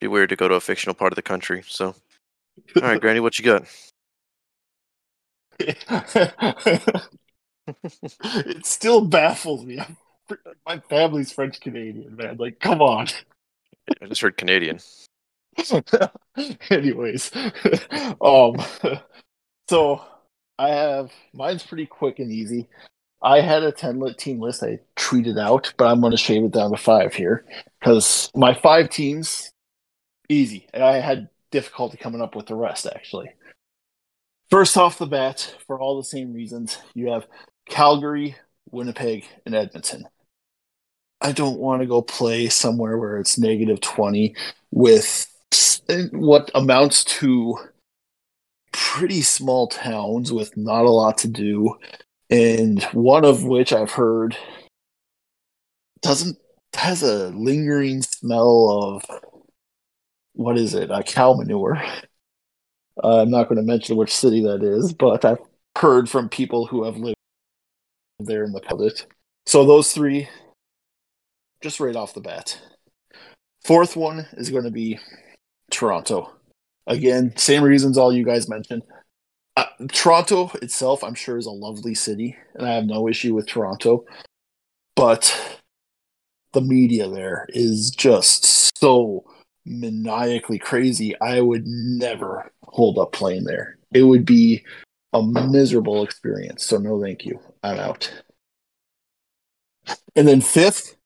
Be weird to go to a fictional part of the country. So, all right, Granny, what you got? it still baffles me. My family's French Canadian, man. Like, come on. I just heard Canadian. Anyways, um, so I have mine's pretty quick and easy. I had a 10 lit team list I tweeted out, but I'm going to shave it down to five here because my five teams, easy. I had difficulty coming up with the rest, actually. First off the bat, for all the same reasons, you have Calgary, Winnipeg, and Edmonton. I don't want to go play somewhere where it's negative 20 with what amounts to pretty small towns with not a lot to do and one of which I've heard doesn't has a lingering smell of what is it? A cow manure. Uh, I'm not going to mention which city that is, but I've heard from people who have lived there in the past. So those three, just right off the bat. Fourth one is going to be Toronto. Again, same reasons all you guys mentioned. Uh, Toronto itself, I'm sure, is a lovely city, and I have no issue with Toronto. But the media there is just so maniacally crazy. I would never hold up playing there. It would be a miserable experience. So, no, thank you. I'm out. And then fifth,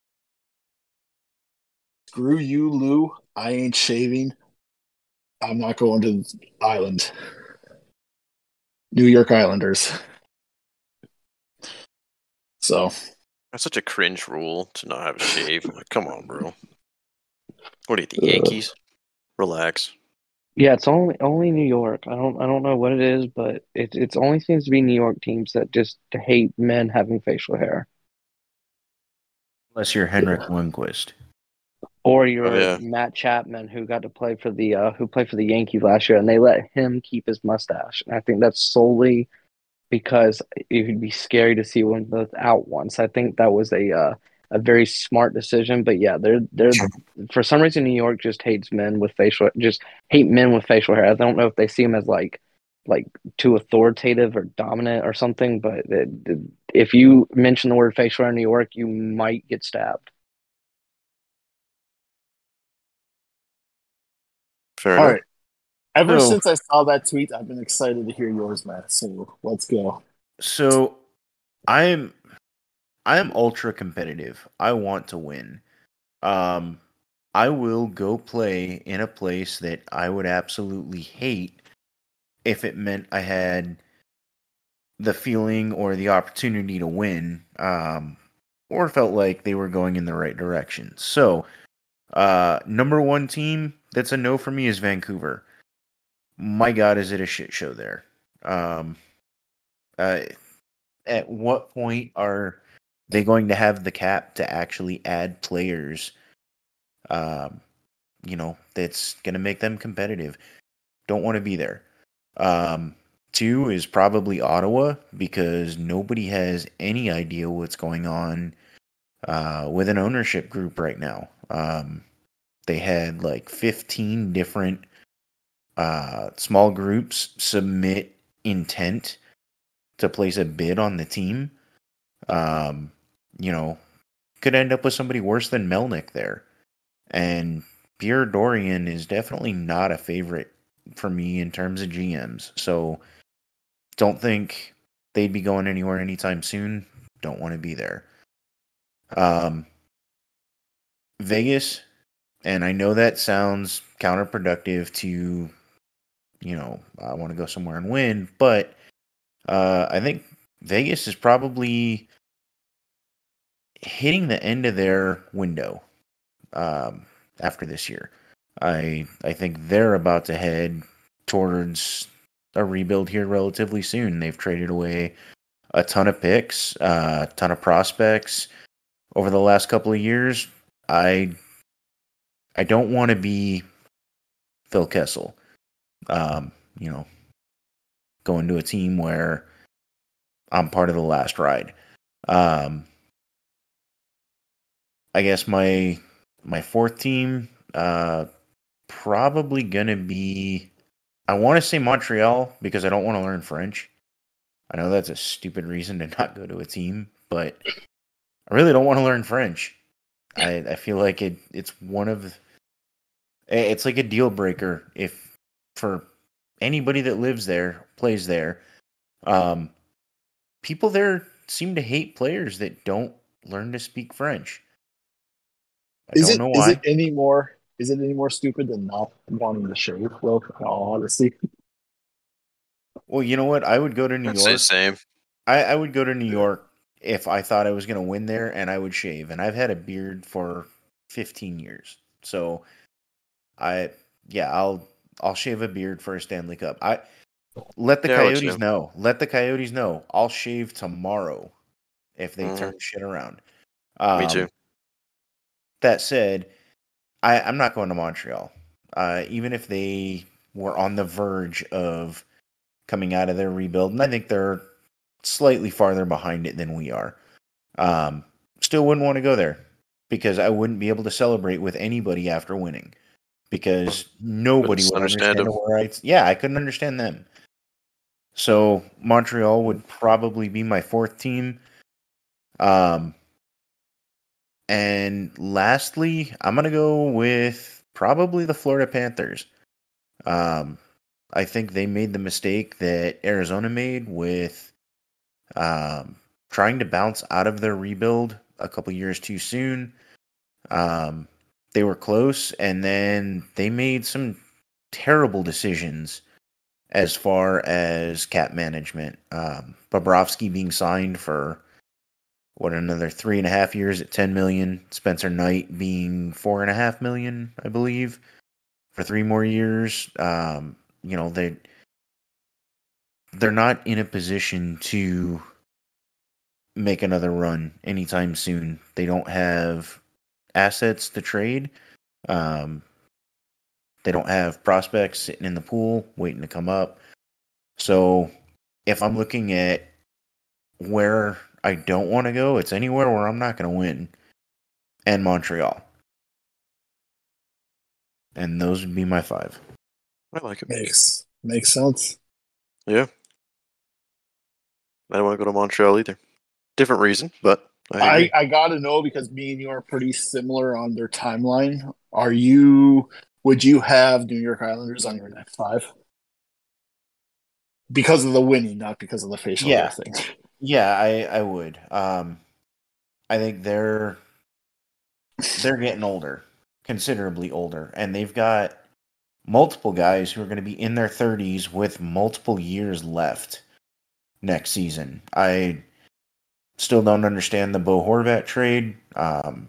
screw you, Lou. I ain't shaving. I'm not going to the island. New York Islanders. So that's such a cringe rule to not have a shave. like, come on, bro. What are you, the Yankees? Uh, Relax. Yeah, it's only only New York. I don't I don't know what it is, but it it's only seems to be New York teams that just hate men having facial hair. Unless you're Henrik yeah. Lundqvist. Or you're oh, yeah. Matt Chapman, who got to play for the uh, who played for the Yankees last year, and they let him keep his mustache. And I think that's solely because it would be scary to see one without once. I think that was a uh, a very smart decision. But yeah, they're they're for some reason New York just hates men with facial just hate men with facial hair. I don't know if they see them as like like too authoritative or dominant or something. But it, it, if you mention the word facial hair in New York, you might get stabbed. Fair All enough. right. Ever so, since I saw that tweet, I've been excited to hear yours, Matt. So let's go. So I'm I am ultra competitive. I want to win. Um I will go play in a place that I would absolutely hate if it meant I had the feeling or the opportunity to win um or felt like they were going in the right direction. So, uh number 1 team that's a no for me is Vancouver. My God, is it a shit show there? Um, uh, at what point are they going to have the cap to actually add players? Um, you know, that's going to make them competitive. Don't want to be there. Um, two is probably Ottawa because nobody has any idea what's going on uh, with an ownership group right now. Um, they had like 15 different uh, small groups submit intent to place a bid on the team. Um, you know, could end up with somebody worse than Melnyk there. And Pierre Dorion is definitely not a favorite for me in terms of GMs. So don't think they'd be going anywhere anytime soon. Don't want to be there. Um, Vegas and I know that sounds counterproductive to, you know, I want to go somewhere and win, but uh, I think Vegas is probably hitting the end of their window um, after this year. I I think they're about to head towards a rebuild here relatively soon. They've traded away a ton of picks, a uh, ton of prospects over the last couple of years. I I don't want to be Phil Kessel. Um, you know, going to a team where I'm part of the last ride. Um, I guess my my fourth team uh, probably gonna be. I want to say Montreal because I don't want to learn French. I know that's a stupid reason to not go to a team, but I really don't want to learn French. I, I feel like it it's one of it's like a deal breaker if for anybody that lives there, plays there. Um, people there seem to hate players that don't learn to speak French. I is it, Is it any more? Is it any more stupid than not wanting to shave? Well, in all honesty. Well, you know what? I would go to New I'd York. same. I, I would go to New York if I thought I was going to win there, and I would shave. And I've had a beard for 15 years, so I yeah, I'll I'll shave a beard for a Stanley Cup. I let the yeah, Coyotes know. Let the Coyotes know. I'll shave tomorrow if they mm-hmm. turn shit around. Um, Me too. That said, I, I'm not going to Montreal. Uh, even if they were on the verge of coming out of their rebuild, and I think they're slightly farther behind it than we are. Um, still wouldn't want to go there because I wouldn't be able to celebrate with anybody after winning because nobody would understand, understand where I. Yeah, I couldn't understand them. So Montreal would probably be my fourth team. Um, and lastly, I'm gonna go with probably the Florida Panthers. Um, I think they made the mistake that Arizona made with um, trying to bounce out of their rebuild a couple years too soon. Um, they were close, and then they made some terrible decisions as far as cap management. Um, Bobrovsky being signed for what another three and a half years at ten million. Spencer Knight being four and a half million, I believe, for three more years. Um, you know they they're not in a position to make another run anytime soon. They don't have assets to trade. Um, they don't have prospects sitting in the pool waiting to come up. So if I'm looking at where I don't want to go, it's anywhere where I'm not going to win, and Montreal. And those would be my five. I like it. Makes makes sense. Yeah. I don't want to go to Montreal either. Different reason, but I, I, I got to know because me and you are pretty similar on their timeline. Are you? Would you have New York Islanders on your next five? Because of the winning, not because of the facial yeah. thing. Yeah, I I would. Um, I think they're they're getting older, considerably older, and they've got multiple guys who are going to be in their 30s with multiple years left next season. I Still don't understand the Bo Horvat trade. Um,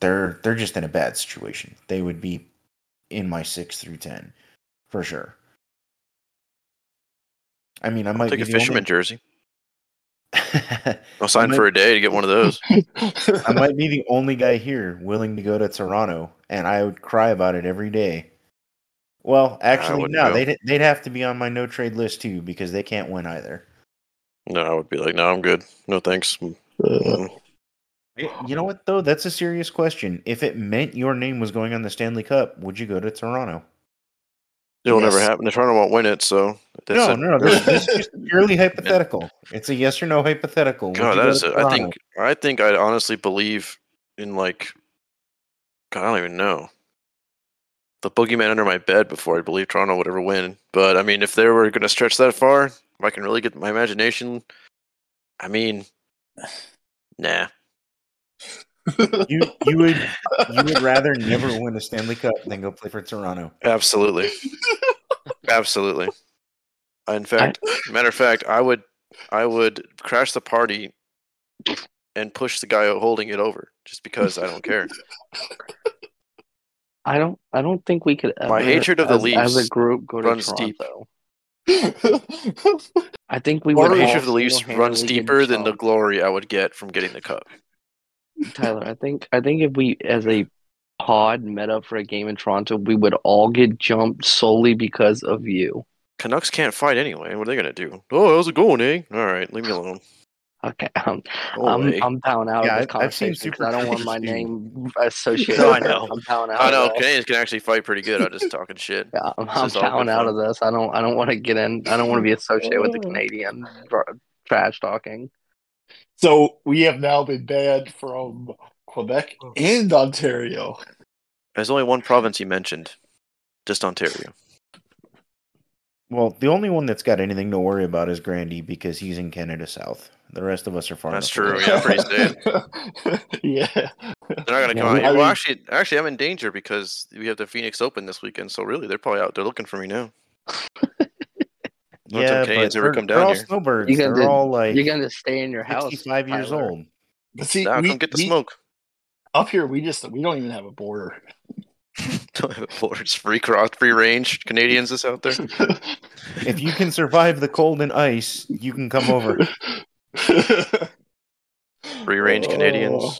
they're they're just in a bad situation. They would be in my six through ten for sure. I mean, I might take a fisherman only... jersey. I'll sign might... for a day to get one of those. I might be the only guy here willing to go to Toronto, and I would cry about it every day. Well, actually, no, go. they'd they'd have to be on my no trade list too because they can't win either. No, I would be like, no, I'm good. No thanks. Mm, uh, you know what though? That's a serious question. If it meant your name was going on the Stanley Cup, would you go to Toronto? It'll yes. never happen. The Toronto won't win it, so no, no, no. This, this is just purely hypothetical. It's a yes or no hypothetical. God, that is. A, I think. I think I honestly believe in like. God, I don't even know. The boogeyman under my bed before I believe Toronto would ever win. But I mean, if they were going to stretch that far, if I can really get my imagination, I mean, nah. you you would you would rather never win a Stanley Cup than go play for Toronto. Absolutely, absolutely. In fact, I, matter of fact, I would I would crash the party and push the guy holding it over just because I don't care. I don't. I don't think we could. Ever, My hatred of the as, as a group go to runs deep. I think we would. all of the Leafs runs deeper than the glory I would get from getting the cup. Tyler, I think I think if we as a pod met up for a game in Toronto, we would all get jumped solely because of you. Canucks can't fight anyway. What are they gonna do? Oh, how's it going, eh? All right, leave me alone. Okay, um, Go I'm away. I'm bowing out Yeah, of this conversation. I've seen conversation 'cause Super I don't want my name associated. No, I know. I'm bowing out. I know this. Canadians can actually fight pretty good. I'm just talking shit. Yeah, I'm, This I'm is bowing out fun. of this. I don't I don't want to get in. I don't want to be associated with the Canadian trash talking. so we have now been banned from Quebec and Ontario. There's only one province he mentioned, just Ontario. Well, the only one that's got anything to worry about is Grandy because he's in Canada South. The rest of us are far. That's true. away. Yeah, pretty safe. yeah. They're not gonna Yeah, come we- out. I well, mean- actually, actually, I'm in danger because we have the Phoenix Open this weekend. So really, they're probably out there looking for me now. No Yeah, time but Canadians ever they're, come they're down all here. snowbirds. You They're gotta- all like You're gonna stay in your house. Five years old. But see, Now we, come get the we- smoke. up here, we just we don't even have a border. Don't have a border. It's free cross, free range Canadians that's out there. If you can survive the cold and ice, you can come over. Free range Oh. Canadians.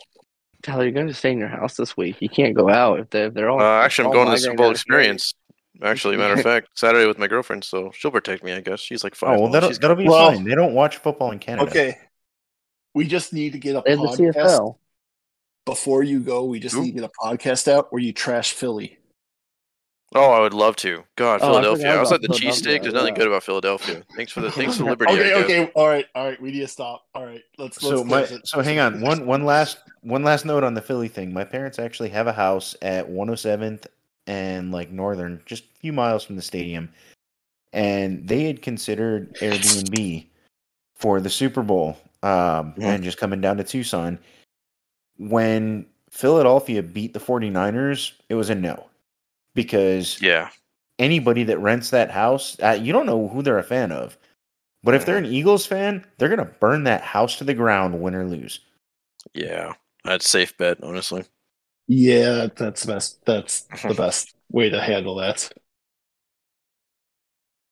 Tyler, you're gonna stay in your house this week. You can't go out if they're if they're all. Uh, actually, I'm going to the Super Bowl out of state. experience. Actually, matter of fact, Saturday with my girlfriend, so she'll protect me. I guess she's like five. Oh well, now. that'll that'll be Well- fine. They don't watch football in Canada. Okay. We just need to get a They have the podcast CFL. before you go. We just Who? need to get a podcast out where you trash Philly. Oh, I would love to. God, Oh, I Philadelphia. forgot Outside the cheesesteak, Philadelphia, there's nothing yeah. good about Philadelphia. Thanks for the thanks for the liberty. Okay, guess. okay, all right, all right. We need to stop. All right, let's. let's So my it. so hang on one one last one last note on the Philly thing. My parents actually have a house at 107th and like Northern, just a few miles from the stadium, and they had considered Airbnb for the Super Bowl um, Mhm. and just coming down to Tucson. When Philadelphia beat the 49ers, it was a no because Yeah. anybody that rents that house, uh, you don't know who they're a fan of. But if they're an Eagles fan, they're gonna burn that house to the ground, win or lose. Yeah. That's safe bet, honestly. Yeah, that's the best. That's the best way to handle that.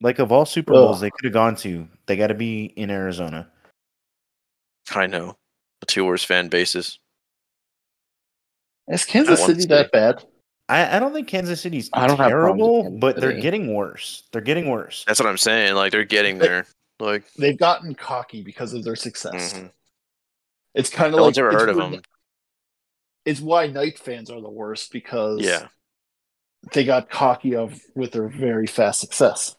Like of all Super Bowls Ugh. they could have gone to, they got to be in Arizona. I know. The two worst fan bases. Is Kansas City that bad? I, I don't think Kansas City's I don't have terrible, Kansas but they're getting worse. They're getting worse. That's what I'm saying. Like they're getting there. Like They've gotten cocky because of their success. mhm. It's kind of no like one's ever it's heard of them. It's why Knight fans are the worst because Yeah. they got cocky of with their very fast success.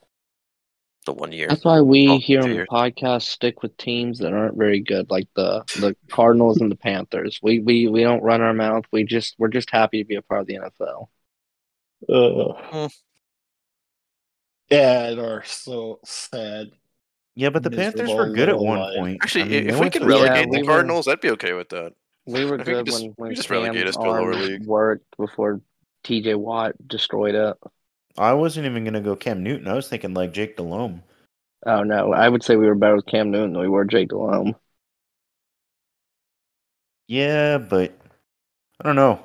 The one year. That's why we Oh, here on the podcast stick with teams that aren't very good, like the the Cardinals and the Panthers. We we we don't run our mouth. We just we're just happy to be a part of the NFL. Uh, Hmm. Yeah, and are so sad. Yeah, but the Panthers were good at one life. point. Actually, I mean, if we went could to- rele- relegate we the were- Cardinals, I'd be okay with that. We were I we good just- when we just relegate us to a lower league. worked before T.J. Watt destroyed it. I wasn't even gonna go Cam Newton. I was thinking like Jake Delhomme. Oh no, I would say we were better with Cam Newton than we were Jake Delhomme. Yeah, but I don't know.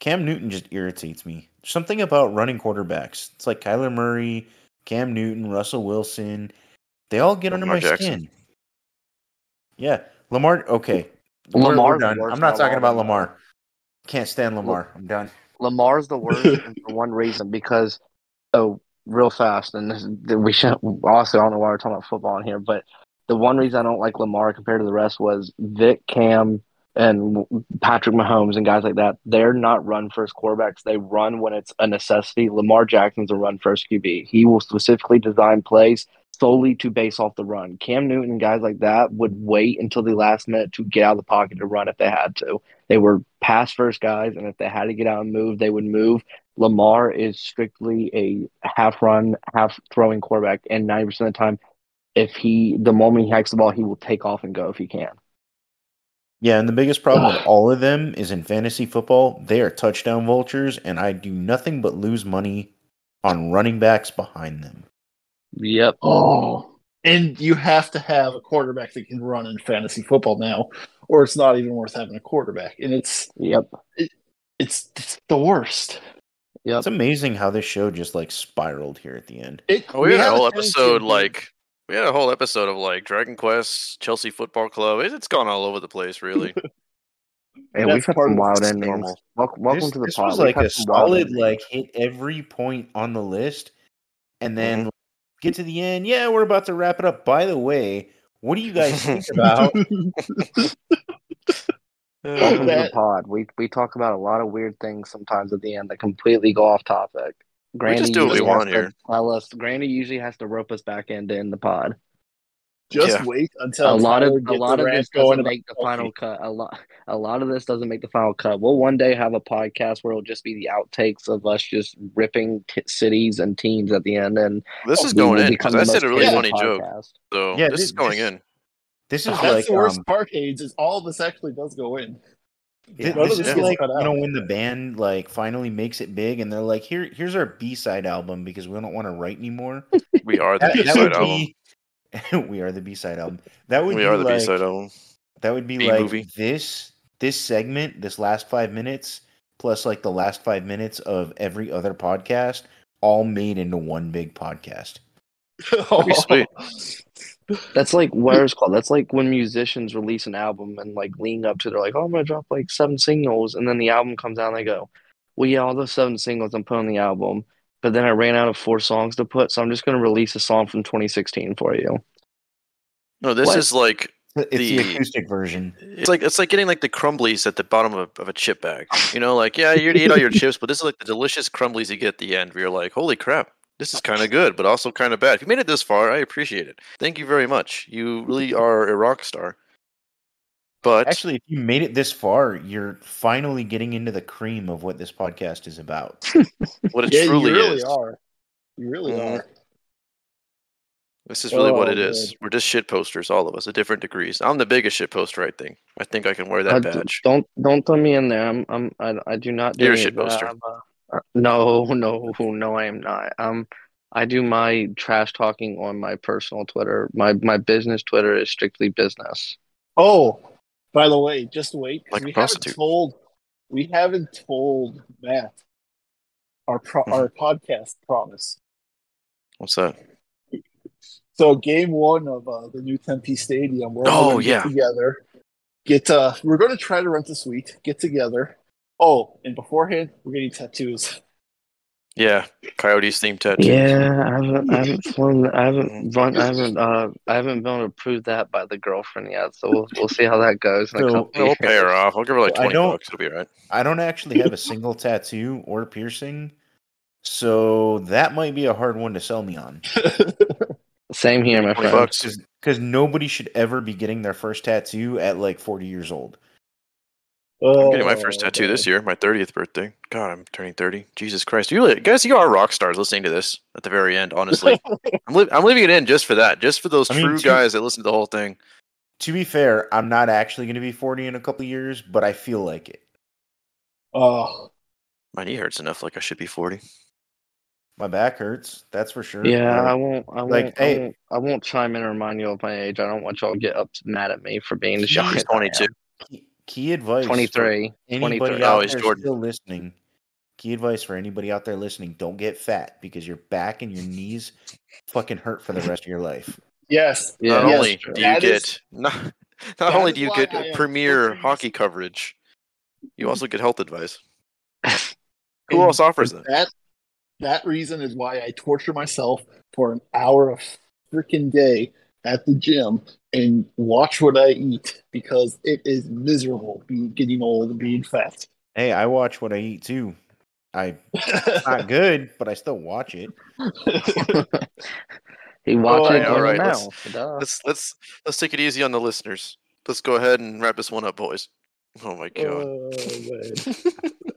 Cam Newton just irritates me. There's something about running quarterbacks. It's like Kyler Murray, Cam Newton, Russell Wilson. They all get under my Jackson. skin. Yeah, Lamar. Okay, We're- we're Lamar's the done. I'm not talking about. Lamar. Can't stand Lamar. I'm done. Lamar's the worst for one reason because oh real fast and this, we should honestly I don't know why we're talking about football in here but the one reason I don't like Lamar compared to the rest was Vic Cam and Patrick Mahomes and guys like that they're not run first quarterbacks. They run when it's a necessity. Lamar Jackson's a run first QB he will specifically design plays solely to base off the run. Cam Newton and guys like that would wait until the last minute to get out of the pocket to run if they had to. They were pass first guys, and if they had to get out and move, they would move. Lamar is strictly a half run, half throwing quarterback, and 90% of the time, if he, the moment he hikes the ball, he will take off and go if he can. Yeah, and the biggest problem with all of them is in fantasy football, they are touchdown vultures, and I do nothing but lose money on running backs behind them. Yep. Oh, and you have to have a quarterback that can run in fantasy football now, or it's not even worth having a quarterback. And it's Yep. it's, it's the worst. Yep. It's amazing how this show just like spiraled here at the end. It, Oh, we, had a whole episode of like we had a whole episode of like Dragon Quest, Chelsea Football Club. It, it's gone all over the place, really. And That's we've had some wild it's endings. normal. Welcome, welcome this, to the this pod. was like had a wild solid, like hit every point on the list, and then Mm-hmm. get to the end. Yeah, we're about to wrap it up. By the way, what do you guys think about? Welcome to the pod. We we talk about a lot of weird things sometimes at the end that completely go off topic. Grandy just do what we usually has want to here. Tell us. Grandy usually has to rope us back into in the pod. Just Yeah. wait until a lot of Tyler a lot the of this doesn't make the Chelsea. final cut. A lot a lot of this doesn't make the final cut. We'll one day have a podcast where it'll just be the outtakes of us just ripping t- cities and teams at the end, and This is going in become I said a really funny hated joke. So Yeah, this this- is going this- in. This is That's like the worst um, part, Hayes, is all this actually does go in. Th- None of this this is like you know when the band like finally makes it big and they're like here here's our b-side album because we don't want to write anymore We are the B side album. be we are the b-side album that would We be are the like, B side album. that would be B like movie. this this segment this last five minutes plus like the last five minutes of every other podcast all made into one big podcast Pretty sweet. That's like where's called. That's like when musicians release an album and like lean up to, they're like, "Oh, I'm gonna drop like seven singles," and then the album comes out and they go, "Well, yeah, all those seven singles I'm putting on the album, but then I ran out of four songs to put, so I'm just gonna release a song from 2016 for you." No, this What? is like it's the, The- acoustic version it's like it's like getting like the crumblies at the bottom of a, of a chip bag. You know, like yeah, you eat all your chips, but this is like the delicious crumblies you get at the end. Where you're like, holy crap, this is kind of good, but also kind of bad. If you made it this far, I appreciate it. Thank you very much. You really are a rock star. But actually if you made it this far you're finally getting into the cream of what this podcast is about what it yeah, truly you really is, are. You really Mhm. are. this is really what Oh, it is. man. We're just shit posters, all of us, at different degrees. I'm the biggest shit poster, I think. I think I can wear that Uh, d- badge. don't don't throw me in there. I'm I'm I, I do not do You're a any of that. shitposter. I'm, uh, uh, no, no, no, I am not. Um, I do my trash talking on my personal Twitter. My my business Twitter is strictly business. Oh, by the way, just wait. Like we prostitute. haven't told we haven't told Matt our pro- Mhm. our podcast promise. What's that? So game one of uh, the new Tempe Stadium, we're Oh, all gonna yeah. together. Get uh, we're going to try to rent a suite. Get together. Oh, and beforehand, we're getting tattoos. Yeah, Coyotes themed tattoo. Yeah, I haven't, I haven't flown, I haven't run, I haven't, uh, I haven't been able to prove that by the girlfriend yet. So we'll, we'll see how that goes in a So- couple we'll pay her off. I'll give her like twenty don't- bucks. It'll be all right. I don't actually have a single tattoo or piercing, so that might be a hard one to sell me on. Same here, my 20 friend. bucks. Because nobody should ever be getting their first tattoo at like 40 years old. I'm getting my first Oh, tattoo man. this year, my 30th birthday. God, I'm turning 30. Jesus Christ. You really, guys, you are rock stars listening to this at the very end, honestly. I'm, li- I'm leaving it in just for that, just for those I mean, true guys that listen to the whole thing. To be fair, I'm not actually going to be 40 in a couple years, but I feel like it. Oh, My knee hurts enough like I should be 40. My back hurts, that's for sure. Yeah, I won't, I won't, like, I hey- won't, I won't chime in and remind you of my age. I don't want y'all to get up mad at me for being as He's young as I am. 22. key, key advice. 23, Anybody 23. out Oh, there Jordan. still listening? Key advice for anybody out there listening: Don't get fat because your back and your knees fucking hurt for the rest of your life. yes. Yeah, not yes, only do you that get is- not, not only do you get premier hockey coverage, you also get health advice. Who And else offers that? That that reason is why I torture myself for an hour of freaking day at the gym and watch what I eat because it is miserable being getting old and being fat. Hey, I watch what I eat too. I not good, but I still watch it. he watches right, it all right, the let's- mouth. Let's let's let's take it easy on the listeners. Let's go ahead and wrap this one up, boys. Oh my god.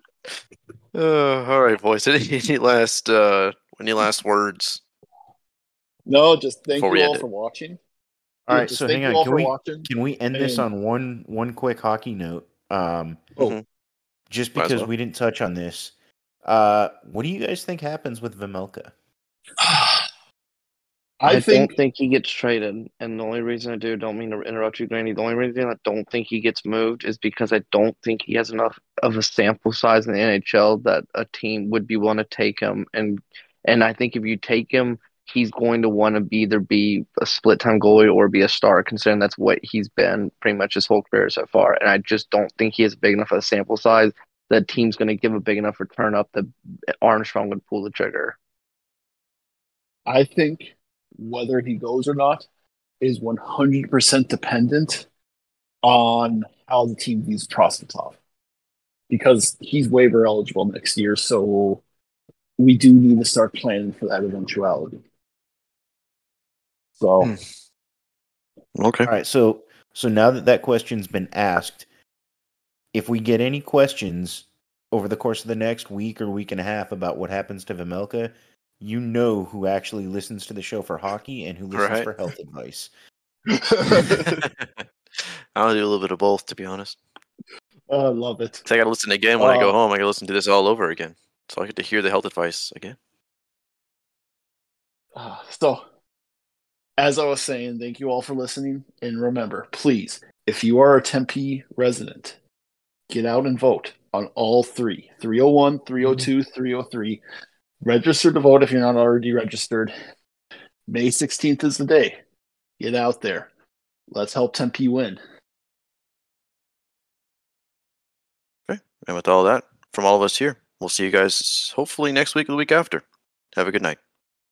Oh. Uh, all right, boys. Any, any last uh, any last words? no, just thank Before you all for watching. All Yeah, right, just so hang on. Can we watching. can we end this on one one quick hockey note? Um, Oh. Mhm. just because well. we didn't touch on this. Uh, what do you guys think happens with Vejmelka? I, I, think don't think he gets traded, and the only reason I do don't mean to interrupt you, Granny. The only reason I don't think he gets moved is because I don't think he has enough of a sample size in the NHL that a team would be willing to take him. And and I think if you take him, he's going to want to be either be a split time goalie or be a star, considering that's what he's been pretty much his whole career so far. And I just don't think he has big enough a sample size that team's going to give a big enough return up that Armstrong would pull the trigger. I think whether he goes or not is 100% dependent on how the team views Prosvetov. Because he's waiver eligible next year, so we do need to start planning for that eventuality. So, Hmm. Okay. All right, so so now that that question's been asked, if we get any questions over the course of the next week or week and a half about what happens to Vejmelka, you know who actually listens to the show for hockey and who listens Right. for health advice. I'll do a little bit of both, to be honest. I love it. So I got to listen again when I go Uh, home. I got to listen to this all over again, so I get to hear the health advice again. Uh, so, as I was saying, thank you all for listening. And remember, please, if you are a Tempe resident, get out and vote on all three 301, 302, 303. Register to vote if you're not already registered. May 16th is the day. Get out there. Let's help Tempe win. Okay. And with all that, from all of us here, we'll see you guys hopefully next week or the week after. Have a good night.